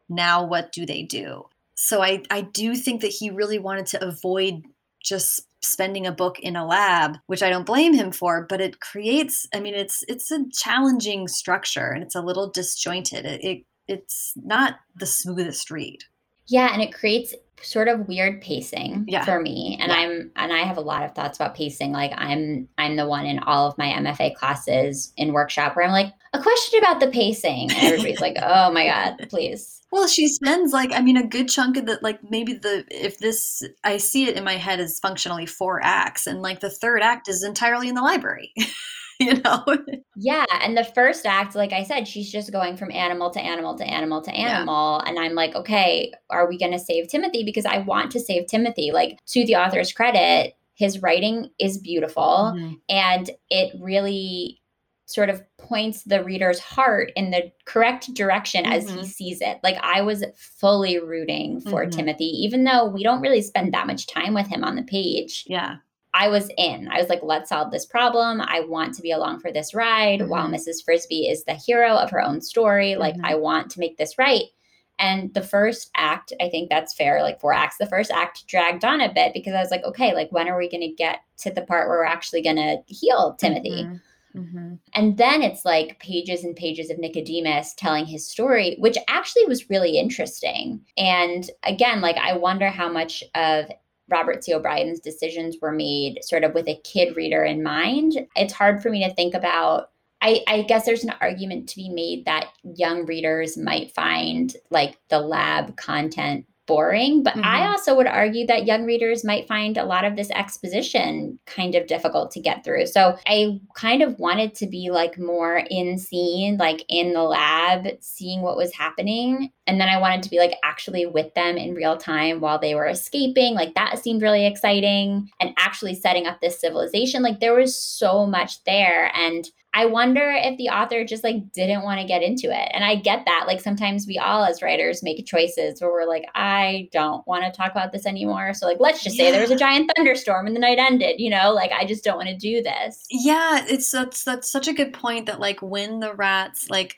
Now, what do they do? So I, I do think that he really wanted to avoid just spending a book in a lab, which I don't blame him for, but it creates, I mean, it's it's a challenging structure and it's a little disjointed. It, it it's not the smoothest read. Yeah, and it creates sort of weird pacing yeah. for me and yeah. i'm and i have a lot of thoughts about pacing like i'm i'm the one in all of my mfa classes in workshop where i'm like a question about the pacing and everybody's like oh my god please well she spends like i mean a good chunk of the like maybe the if this i see it in my head as functionally four acts and like the third act is entirely in the library you know? Yeah. And the first act, like I said, she's just going from animal to animal to animal to animal. Yeah. And I'm like, okay, are we going to save Timothy? Because I want to save Timothy. Like, to the author's credit, his writing is beautiful mm-hmm. and it really sort of points the reader's heart in the correct direction mm-hmm. as he mm-hmm. sees it. Like I was fully rooting for mm-hmm. Timothy, even though we don't really spend that much time with him on the page. Yeah. I was in. I was like, let's solve this problem. I want to be along for this ride mm-hmm. while Mrs. Frisby is the hero of her own story. Like, mm-hmm. I want to make this right. And the first act, I think that's fair, like four acts. The first act dragged on a bit because I was like, okay, like when are we going to get to the part where we're actually going to heal Timothy? Mm-hmm. mm-hmm. And then it's like pages and pages of Nicodemus telling his story, which actually was really interesting. And again, like I wonder how much of Robert C. O'Brien's decisions were made sort of with a kid reader in mind. It's hard for me to think about. I, I guess there's an argument to be made that young readers might find like the lab content boring. But mm-hmm. I also would argue that young readers might find a lot of this exposition kind of difficult to get through. So I kind of wanted to be like more in scene, like in the lab, seeing what was happening. And then I wanted to be like actually with them in real time while they were escaping. Like that seemed really exciting. And actually setting up this civilization. Like there was so much there. And I wonder if the author just like didn't want to get into it. And I get that. Like sometimes we all as writers make choices where we're like, I don't want to talk about this anymore. So like let's just yeah. say there was a giant thunderstorm and the night ended, you know, like I just don't want to do this. Yeah, it's that's that's such a good point that like when the rats like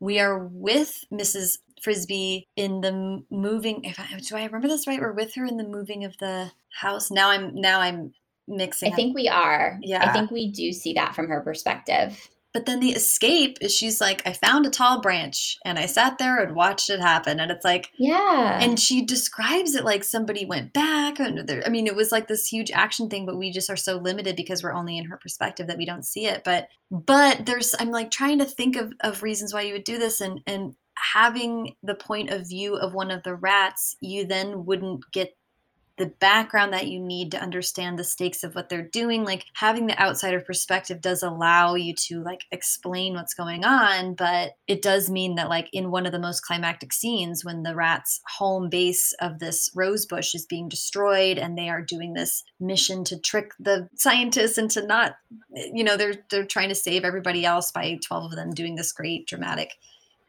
we are with Mrs. Frisby in the moving if I do I remember this right? We're with her in the moving of the house. Now I'm now I'm mixing. I think up. we are. Yeah. I think we do see that from her perspective. But then the escape is she's like, I found a tall branch and I sat there and watched it happen. And it's like, yeah. And she describes it like somebody went back. I mean, it was like this huge action thing, but we just are so limited because we're only in her perspective that we don't see it. But, but there's, I'm like trying to think of, of reasons why you would do this. And, and having the point of view of one of the rats, you then wouldn't get the background that you need to understand the stakes of what they're doing like having the outsider perspective does allow you to like explain what's going on but it does mean that like in one of the most climactic scenes when the rats home base of this rose bush is being destroyed and they are doing this mission to trick the scientists into not you know they're they're trying to save everybody else by 12 of them doing this great dramatic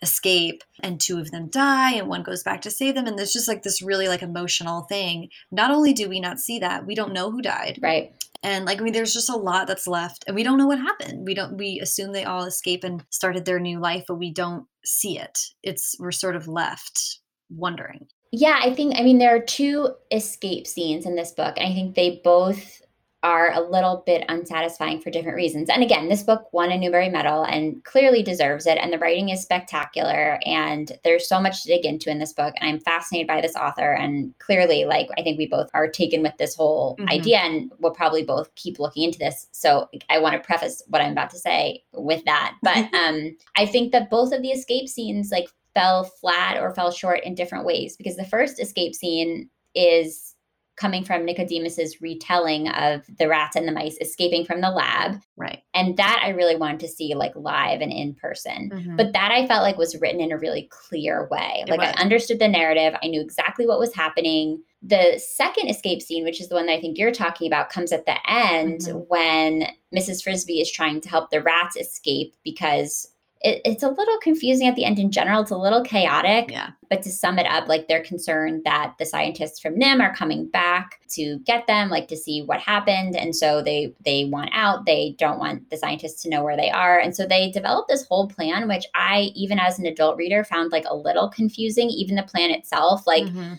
escape and two of them die and one goes back to save them. And there's just like this really like emotional thing. Not only do we not see that we don't know who died. Right. And like i mean there's just a lot that's left and we don't know what happened. We don't we assume they all escape and started their new life but we don't see it. It's we're sort of left wondering. Yeah i think i mean there are two escape scenes in this book and i think they both are a little bit unsatisfying for different reasons. And again, this book won a Newbery Medal and clearly deserves it. And the writing is spectacular. And there's so much to dig into in this book. And I'm fascinated by this author. And clearly, like, I think we both are taken with this whole mm-hmm. idea and we'll probably both keep looking into this. So I want to preface what I'm about to say with that. But um, I think that both of the escape scenes, like, fell flat or fell short in different ways because the first escape scene is coming from Nicodemus's retelling of the rats and the mice escaping from the lab. Right. And that I really wanted to see like live and in person. Mm-hmm. But that I felt like was written in a really clear way. It like was. I understood the narrative, I knew exactly what was happening. The second escape scene, which is the one that I think you're talking about, comes at the end mm-hmm. when Mrs. Frisby is trying to help the rats escape because it, it's a little confusing at the end in general. It's a little chaotic. Yeah. But to sum it up, like they're concerned that the scientists from NIMH are coming back to get them, like to see what happened. And so they they want out. They don't want the scientists to know where they are. And so they developed this whole plan, which I, even as an adult reader, found like a little confusing. Even the plan itself, like mm-hmm.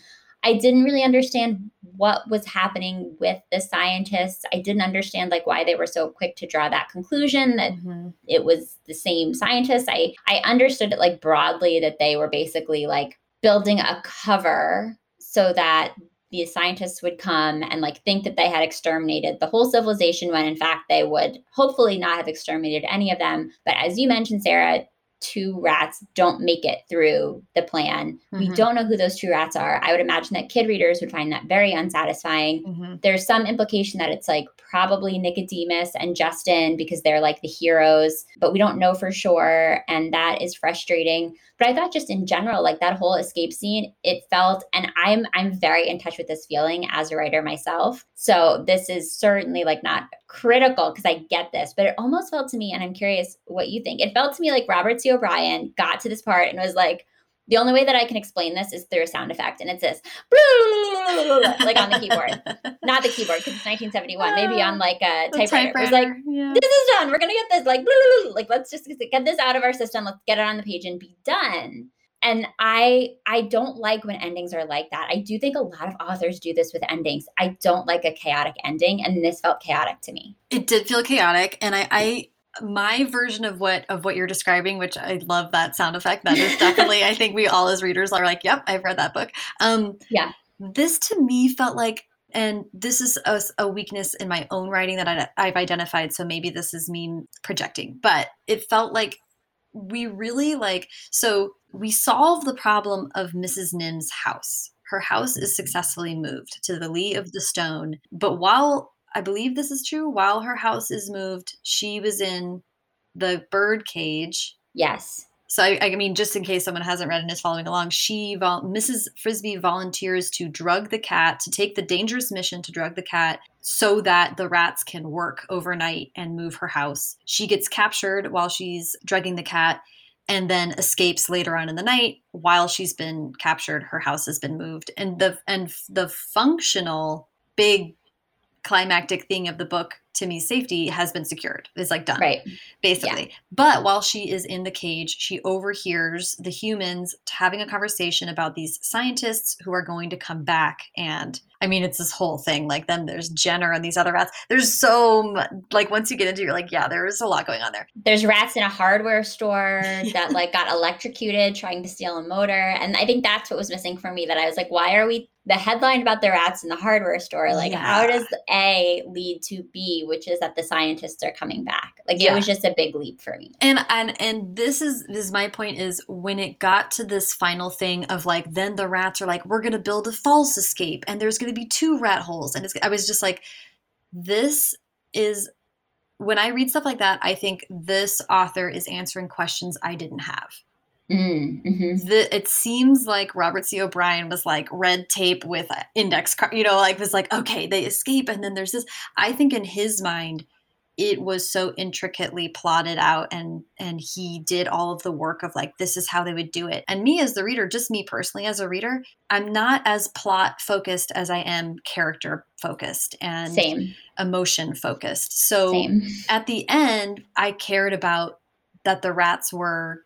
I didn't really understand what was happening with the scientists. I didn't understand like why they were so quick to draw that conclusion that mm-hmm. it was the same scientists. I I understood it like broadly that they were basically like building a cover so that the scientists would come and like think that they had exterminated the whole civilization when in fact they would hopefully not have exterminated any of them. But as you mentioned, Sarah, two rats don't make it through the plan. Mm-hmm. We don't know who those two rats are. I would imagine that kid readers would find that very unsatisfying. Mm-hmm. There's some implication that it's like probably Nicodemus and Justin because they're like the heroes, but we don't know for sure. And that is frustrating. But I thought just in general, like that whole escape scene, it felt, and I'm I'm very in touch with this feeling as a writer myself. So this is certainly like not critical because I get this, but it almost felt to me, and I'm curious what you think. It felt to me like Robert C. O'Brien got to this part and was like, the only way that I can explain this is through a sound effect, and it's this like on the keyboard, not the keyboard because it's 1971. Maybe on like a typewriter. typewriter. It was like, yeah. "This is done. We're gonna get this like like let's just get this out of our system. Let's get it on the page and be done." And I I don't like when endings are like that. I do think a lot of authors do this with endings. I don't like a chaotic ending, and this felt chaotic to me. It did feel chaotic, and I, I my version of what of what you're describing which i love that sound effect. That is definitely i think we all as readers are like yep i've read that book. Um yeah. this to me felt like and this is a, a weakness in my own writing that I, i've identified so maybe this is me projecting but it felt like we really like so we solve the problem of mrs nim's house. Her house is successfully moved to the lee of the stone but while I believe this is true. While her house is moved, she was in the bird cage. Yes. So I, I mean, just in case someone hasn't read and is following along, she vol- Mrs. Frisby volunteers to drug the cat to take the dangerous mission to drug the cat so that the rats can work overnight and move her house. She gets captured while she's drugging the cat and then escapes later on in the night while she's been captured her house has been moved and the and the functional big climactic thing of the book Timmy's safety has been secured, is like done. Right. Basically. Yeah. But while she is in the cage, she overhears the humans having a conversation about these scientists who are going to come back. And I mean, it's this whole thing. Like, then there's Jenner and these other rats. There's so much, like, once you get into it, you're like, yeah, there is a lot going on there. There's rats in a hardware store that, like, got electrocuted trying to steal a motor. And I think that's what was missing for me that I was like, why are we the headline about the rats in the hardware store. Like, yeah. how does A lead to B, which is that the scientists are coming back? Like, yeah. it was just a big leap for me. And and and this is this is my point is when it got to this final thing of like, then the rats are like, we're gonna build a false escape, and there's gonna be two rat holes, and I was just like, this is when I read stuff like that, I think this author is answering questions I didn't have. Mm, hmm the, it seems like Robert C. O'Brien was like red tape with index card, you know, like was like, okay, they escape. And then there's this, I think in his mind, it was so intricately plotted out and and he did all of the work of like this is how they would do it and me as the reader just me personally as a reader i'm not as plot focused as i am character focused and Same. emotion focused so Same. at the end i cared about that the rats were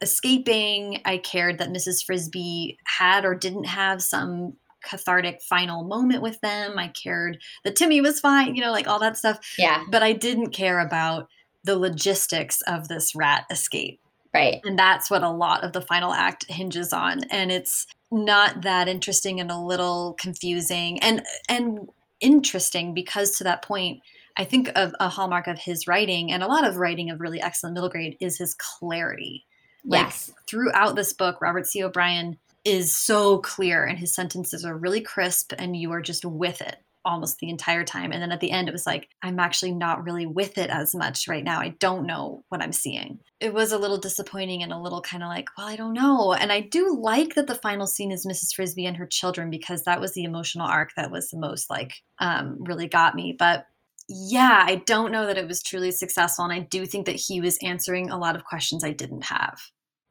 escaping. I cared that Mrs. Frisby had or didn't have some cathartic final moment with them. I cared that Timmy was fine, you know, like all that stuff. Yeah. But I didn't care about the logistics of this rat escape. Right. And that's what a lot of the final act hinges on. And it's not that interesting and a little confusing and and interesting because to that point I think of a hallmark of his writing and a lot of writing of really excellent middle grade is his clarity. Like, yes. Throughout this book, Robert C. O'Brien is so clear and his sentences are really crisp and you are just with it almost the entire time. And then at the end, it was like, I'm actually not really with it as much right now. I don't know what I'm seeing. It was a little disappointing and a little kind of like, well, I don't know. And I do like that the final scene is Mrs. Frisby and her children because that was the emotional arc that was the most like, um, really got me. But yeah, I don't know that it was truly successful. And I do think that he was answering a lot of questions I didn't have.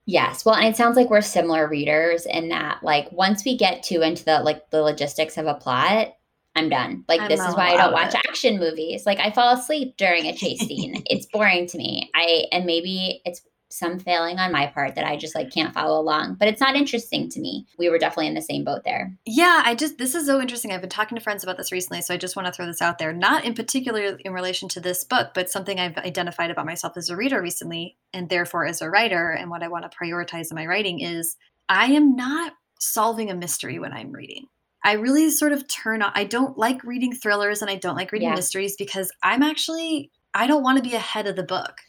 Yes. Well, and it sounds like we're similar readers in that like once we get too into the like the logistics of a plot, I'm done. Like I'm this is why I don't watch it. action movies. Like I fall asleep during a chase scene. it's boring to me. I and maybe it's some failing on my part that I just like can't follow along. But it's not interesting to me. We were definitely in the same boat there. Yeah, I just this is so interesting. I've been talking to friends about this recently, so I just want to throw this out there. Not in particular in relation to this book, but something I've identified about myself as a reader recently, and therefore as a writer, and what I want to prioritize in my writing is I am not solving a mystery when I'm reading. I really sort of turn on I don't like reading thrillers and I don't like reading yeah. mysteries because I'm actually I don't want to be ahead of the book.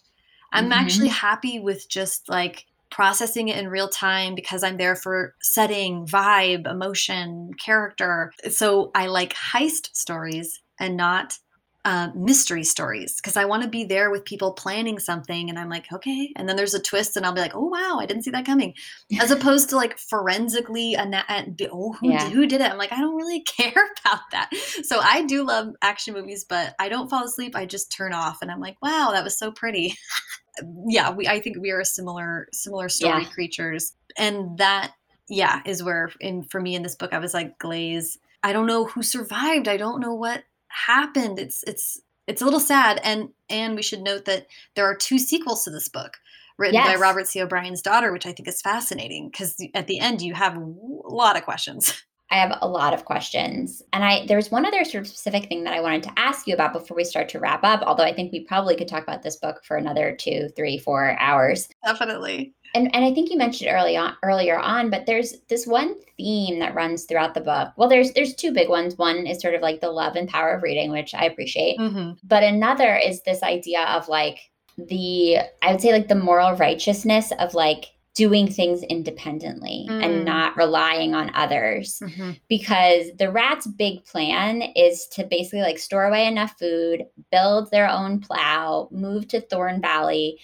I'm mm-hmm. actually happy with just like processing it in real time because I'm there for setting, vibe, emotion, character. So I like heist stories and not uh, mystery stories because I want to be there with people planning something and I'm like, okay. And then there's a twist and I'll be like, oh, wow, I didn't see that coming. As opposed to like forensically, ana- oh, who, yeah. did, who did it? I'm like, I don't really care about that. So I do love action movies, but I don't fall asleep. I just turn off and I'm like, wow, that was so pretty. yeah, we I think we are similar similar story yeah. creatures, and that yeah is where in for me in this book I was like Glaze. I don't know who survived. I don't know what happened. It's it's it's a little sad, and and we should note that there are two sequels to this book written yes. by Robert C. O'Brien's daughter, which I think is fascinating because at the end you have a lot of questions. I have a lot of questions. And I there's one other sort of specific thing that I wanted to ask you about before we start to wrap up, although I think we probably could talk about this book for another two, three, four hours. Definitely. And and I think you mentioned early on earlier on, but there's this one theme that runs throughout the book. Well, there's there's two big ones. One is sort of like the love and power of reading, which I appreciate. Mm-hmm. But another is this idea of like the I would say like the moral righteousness of like doing things independently mm. and not relying on others mm-hmm. because the rat's big plan is to basically like store away enough food build their own plow move to thorn valley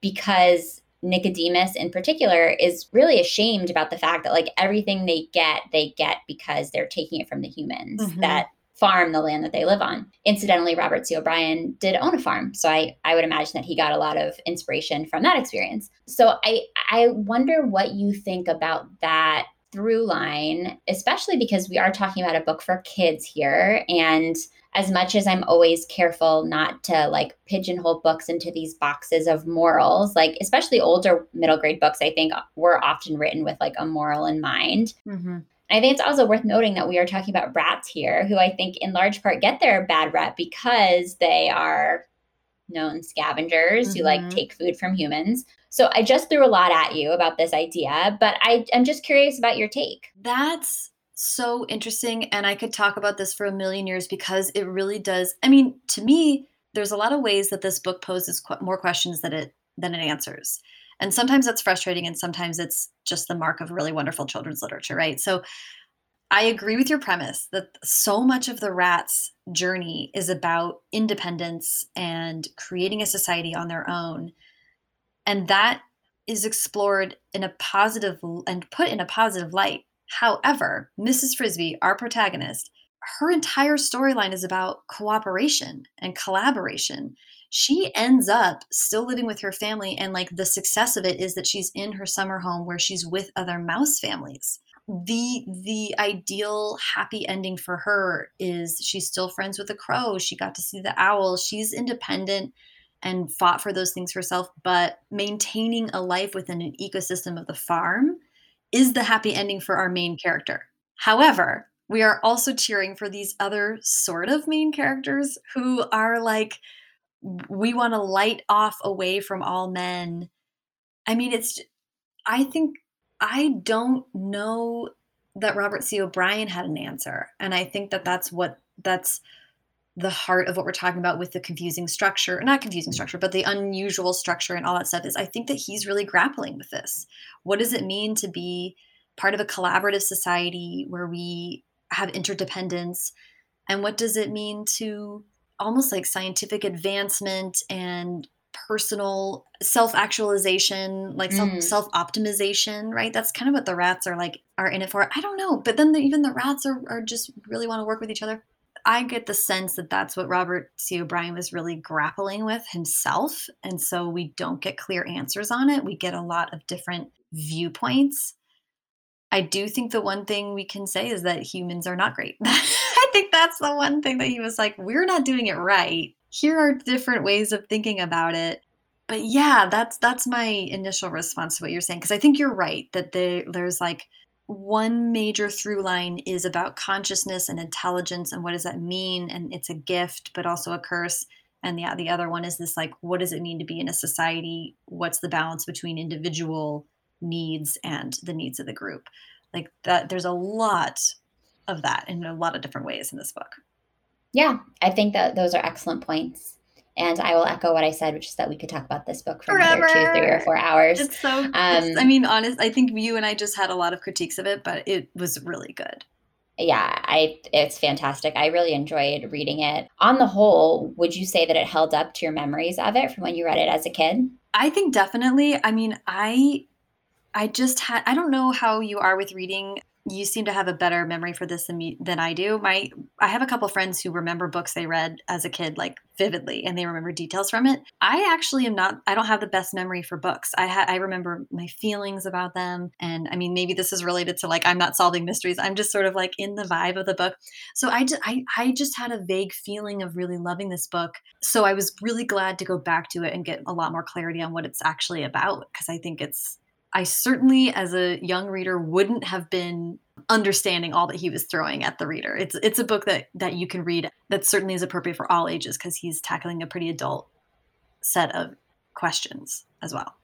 because nicodemus in particular is really ashamed about the fact that like everything they get they get because they're taking it from the humans mm-hmm. that farm the land that they live on. Incidentally, Robert C. O'Brien did own a farm, so I I would imagine that he got a lot of inspiration from that experience. So I I wonder what you think about that through line, especially because we are talking about a book for kids here and as much as I'm always careful not to like pigeonhole books into these boxes of morals, like especially older middle grade books, I think were often written with like a moral in mind. Mm-hmm. I think it's also worth noting that we are talking about rats here, who I think in large part get their bad rep because they are known scavengers mm-hmm. who like mm-hmm. take food from humans. So I just threw a lot at you about this idea, but I, I'm just curious about your take. That's so interesting. And I could talk about this for a million years because it really does. I mean, to me, there's a lot of ways that this book poses qu- more questions than it than it answers. And sometimes that's frustrating and sometimes it's just the mark of really wonderful children's literature, right? So I agree with your premise that so much of the rats' journey is about independence and creating a society on their own. And that is explored in a positive and put in a positive light. However, Mrs. Frisby, our protagonist, her entire storyline is about cooperation and collaboration. She ends up still living with her family, and like the success of it is that she's in her summer home where she's with other mouse families. The the ideal happy ending for her is she's still friends with the crow. She got to see the owl. She's independent and fought for those things herself, but maintaining a life within an ecosystem of the farm is the happy ending for our main character. However, we are also cheering for these other sort of main characters who are like, we want to light off away from all men. I mean, it's, I think, I don't know that Robert C. O'Brien had an answer. And I think that that's what, that's, the heart of what we're talking about with the confusing structure, not confusing mm. structure, but the unusual structure and all that stuff is I think that he's really grappling with this. What does it mean to be part of a collaborative society where we have interdependence? And what does it mean to almost like scientific advancement and personal self-actualization like self mm. self-optimization right that's kind of what the rats are like are in it for i don't know but then the, even the rats are, are just really want to work with each other I get the sense that that's what Robert C. O'Brien was really grappling with himself. And so we don't get clear answers on it. We get a lot of different viewpoints. I do think the one thing we can say is that humans are not great. I think that's the one thing that he was like, we're not doing it right. Here are different ways of thinking about it. But yeah, that's that's my initial response to what you're saying because I think you're right that they, there's like one major through line is about consciousness and intelligence and what does that mean and it's a gift but also a curse and yeah the other one is this like what does it mean to be in a society what's the balance between individual needs and the needs of the group like that there's a lot of that in a lot of different ways in this book yeah i think that those are excellent points and I will echo what I said, which is that we could talk about this book for Forever. another two, three, or four hours. It's so. Um, it's, I mean, honest. I think you and I just had a lot of critiques of it, but it was really good. Yeah, I. It's fantastic. I really enjoyed reading it. On the whole, would you say that it held up to your memories of it from when you read it as a kid? I think definitely. I mean, I I just had I don't know how you are with reading you seem to have a better memory for this than me than I do. My I have a couple friends who remember books they read as a kid like vividly and they remember details from it. I actually am not I don't have the best memory for books. I ha- I remember my feelings about them and I mean maybe this is related to like I'm not solving mysteries. I'm just sort of like in the vibe of the book. So I just I, I just had a vague feeling of really loving this book. So I was really glad to go back to it and get a lot more clarity on what it's actually about because I think it's I certainly, as a young reader, wouldn't have been understanding all that he was throwing at the reader. It's it's a book that that you can read that certainly is appropriate for all ages because he's tackling a pretty adult set of questions as well.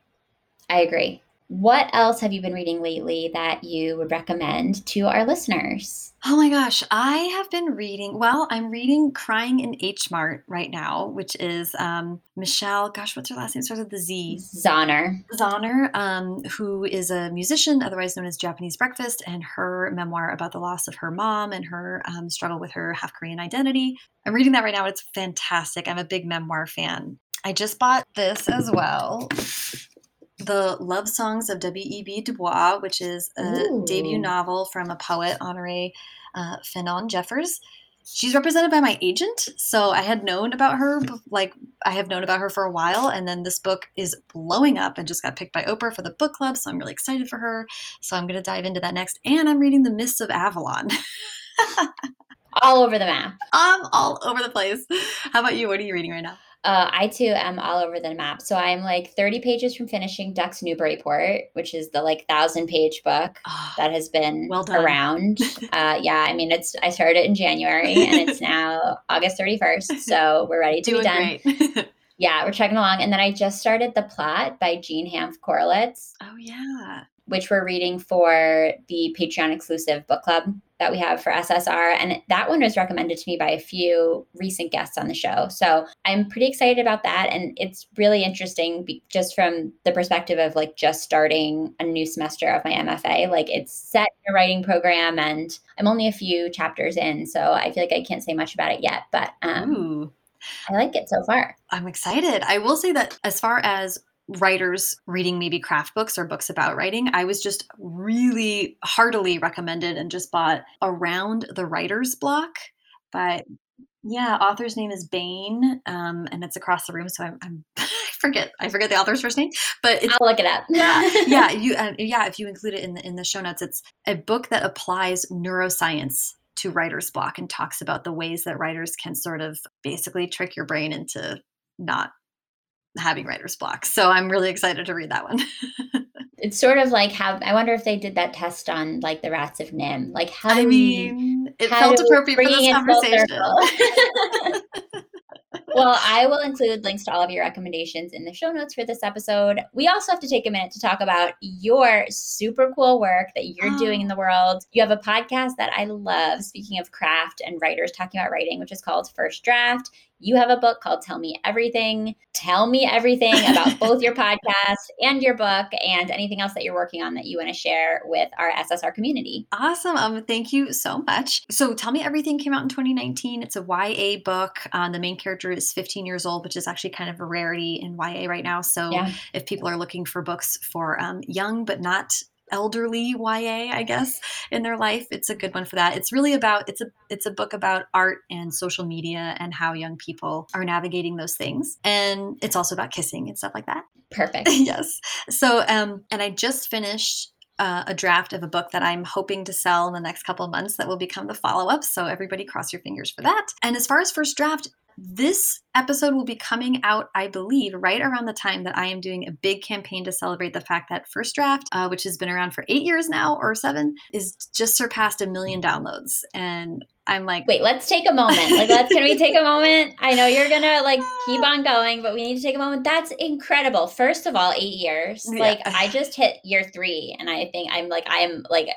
I agree. What else have you been reading lately that you would recommend to our listeners? Oh my gosh, I have been reading. Well, I'm reading Crying in H Mart right now, which is um, Michelle. Gosh, what's her last name? Starts with the Z. Zauner. Zauner, um, who is a musician, otherwise known as Japanese Breakfast, and her memoir about the loss of her mom and her um, struggle with her half Korean identity. I'm reading that right now. It's fantastic. I'm a big memoir fan. I just bought this as well the Love Songs of W.E.B. Du Bois, which is a Ooh. debut novel from a poet, Honore uh, Fanonne Jeffers. She's represented by my agent, so I had known about her, like I have known about her for a while, and then this book is blowing up and just got picked by Oprah for the book club, so I'm really excited for her. So I'm going to dive into that next, and I'm reading The Mists of Avalon. all over the map. I'm all over the place. How about you? What are you reading right now? Uh, I too am all over the map. So I'm like 30 pages from finishing Ducks Newburyport, which is the like thousand page book oh, that has been well around. uh, yeah, I mean, it's I started it in January and it's now August 31st. So we're ready to Doing be done. yeah, we're checking along. And then I just started The Plot by Jean Hanff Korelitz. Oh, yeah. Which we're reading for the Patreon exclusive book club that we have for SSR. And that one was recommended to me by a few recent guests on the show. So I'm pretty excited about that. And it's really interesting just from the perspective of like just starting a new semester of my MFA. Like it's set in a writing program and I'm only a few chapters in. So I feel like I can't say much about it yet, but um, I like it so far. I'm excited. I will say that as far as writers reading maybe craft books or books about writing, I was just really heartily recommended and just bought Around the Writer's Block by yeah, author's name is Bane, um, and it's across the room. So I'm, I'm I forget I forget the author's first name, but it's, I'll look it up. yeah, yeah, you uh, yeah. If you include it in the in the show notes, it's a book that applies neuroscience to writer's block and talks about the ways that writers can sort of basically trick your brain into not having writer's block. So I'm really excited to read that one. it's sort of like how I wonder if they did that test on like the rats of NIMH. Like how I mean, we, it felt appropriate for this conversation. well, I will include links to all of your recommendations in the show notes for this episode. We also have to take a minute to talk about your super cool work that you're oh. doing in the world. You have a podcast that I love, speaking of craft and writers talking about writing, which is called First Draft. You have a book called Tell Me Everything. Tell me everything about both your podcast and your book and anything else that you're working on that you want to share with our SSR community. Awesome. Um, thank you so much. So, Tell Me Everything came out in 2019. It's a YA book. Um, the main character is 15 years old, which is actually kind of a rarity in YA right now. So, yeah. if people are looking for books for um, young but not elderly YA, I guess, in their life. It's a good one for that. It's really about it's a it's a book about art and social media and how young people are navigating those things. And it's also about kissing and stuff like that. Perfect. yes. So um and I just finished uh, a draft of a book that I'm hoping to sell in the next couple of months that will become the follow up. So, everybody cross your fingers for that. And as far as first draft, this episode will be coming out, I believe, right around the time that I am doing a big campaign to celebrate the fact that First Draft, uh, which has been around for eight years now or seven, is just surpassed a million downloads. And I'm like, wait, let's take a moment. Like, let's can we take a moment? I know you're gonna like keep on going, but we need to take a moment. That's incredible. First of all, eight years. Yeah. Like, I just hit year three, and I think I'm like, I'm like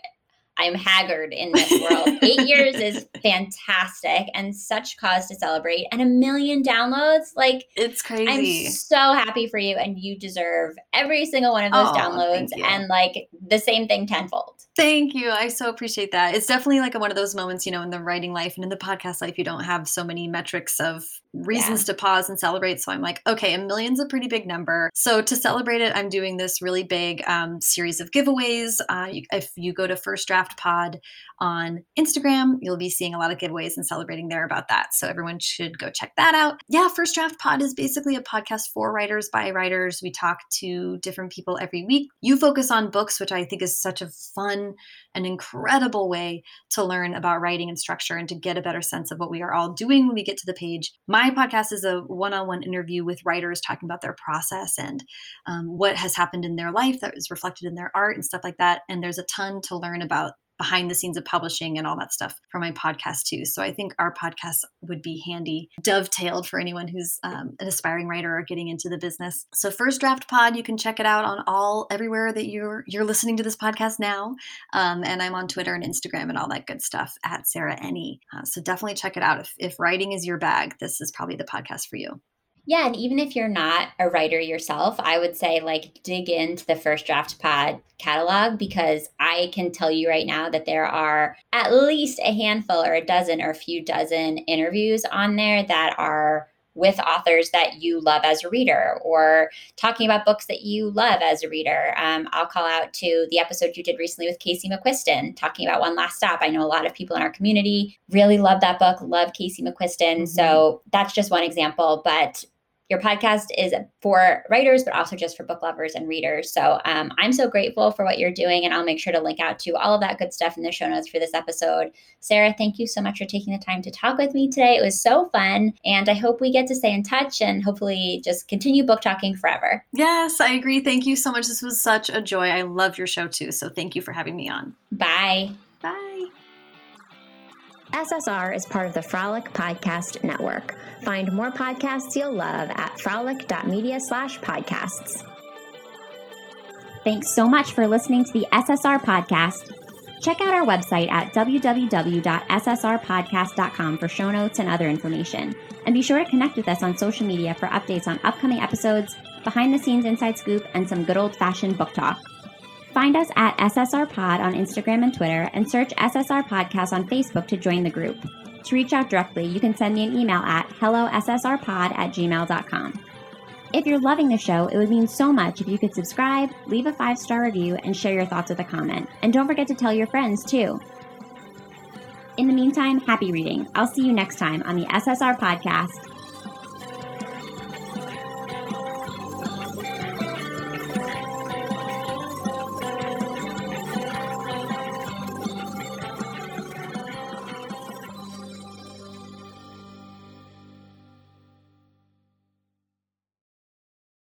I'm haggard in this world. Eight years is fantastic and such cause to celebrate. And a million downloads, like it's crazy. I'm so happy for you, and you deserve every single one of those oh, downloads, and like the same thing tenfold. Thank you. I so appreciate that. It's definitely like one of those moments, you know, in the writing life and in the podcast life, you don't have so many metrics of reasons yeah. to pause and celebrate. So I'm like, okay, a million's a pretty big number. So to celebrate it, I'm doing this really big um, series of giveaways. Uh, if you go to First Draft Pod on Instagram, you'll be seeing a lot of giveaways and celebrating there about that. So everyone should go check that out. Yeah, First Draft Pod is basically a podcast for writers by writers. We talk to different people every week. You focus on books, which I think is such a fun an incredible way to learn about writing and structure and to get a better sense of what we are all doing when we get to the page. My podcast is a one on one interview with writers talking about their process and um, what has happened in their life that is reflected in their art and stuff like that. And there's a ton to learn about behind the scenes of publishing and all that stuff for my podcast too. So I think our podcast would be handy, dovetailed for anyone who's um, an aspiring writer or getting into the business. So First Draft Pod, you can check it out on all everywhere that you're you're listening to this podcast now. Um, and I'm on Twitter and Instagram and all that good stuff at Sarah Enni. Uh, so definitely check it out. If, if writing is your bag, this is probably the podcast for you. Yeah, and even if you're not a writer yourself, I would say like dig into the First Draft Pod catalog because I can tell you right now that there are at least a handful or a dozen or a few dozen interviews on there that are with authors that you love as a reader or talking about books that you love as a reader. Um, I'll call out to the episode you did recently with Casey McQuiston talking about One Last Stop. I know a lot of people in our community really love that book, love Casey McQuiston. Mm-hmm. So that's just one example. But your podcast is for writers, but also just for book lovers and readers. So um, I'm so grateful for what you're doing, and I'll make sure to link out to all of that good stuff in the show notes for this episode. Sarah, thank you so much for taking the time to talk with me today. It was so fun, and I hope we get to stay in touch and hopefully just continue book talking forever. Yes, I agree. Thank you so much. This was such a joy. I love your show too. So thank you for having me on. Bye. Bye. SSR is part of the Frolic Podcast Network. Find more podcasts you'll love at frolic.media slash podcasts. Thanks so much for listening to the SSR podcast. Check out our website at www.ssrpodcast.com for show notes and other information. And be sure to connect with us on social media for updates on upcoming episodes, behind the scenes inside scoop, and some good old fashioned book talk. Find us at SSR Pod on Instagram and Twitter, and search SSR Podcast on Facebook to join the group. To reach out directly, you can send me an email at hellossrpod at gmail.com. If you're loving the show, it would mean so much if you could subscribe, leave a five star review, and share your thoughts with a comment. And don't forget to tell your friends too. In the meantime, happy reading. I'll see you next time on the SSR Podcast.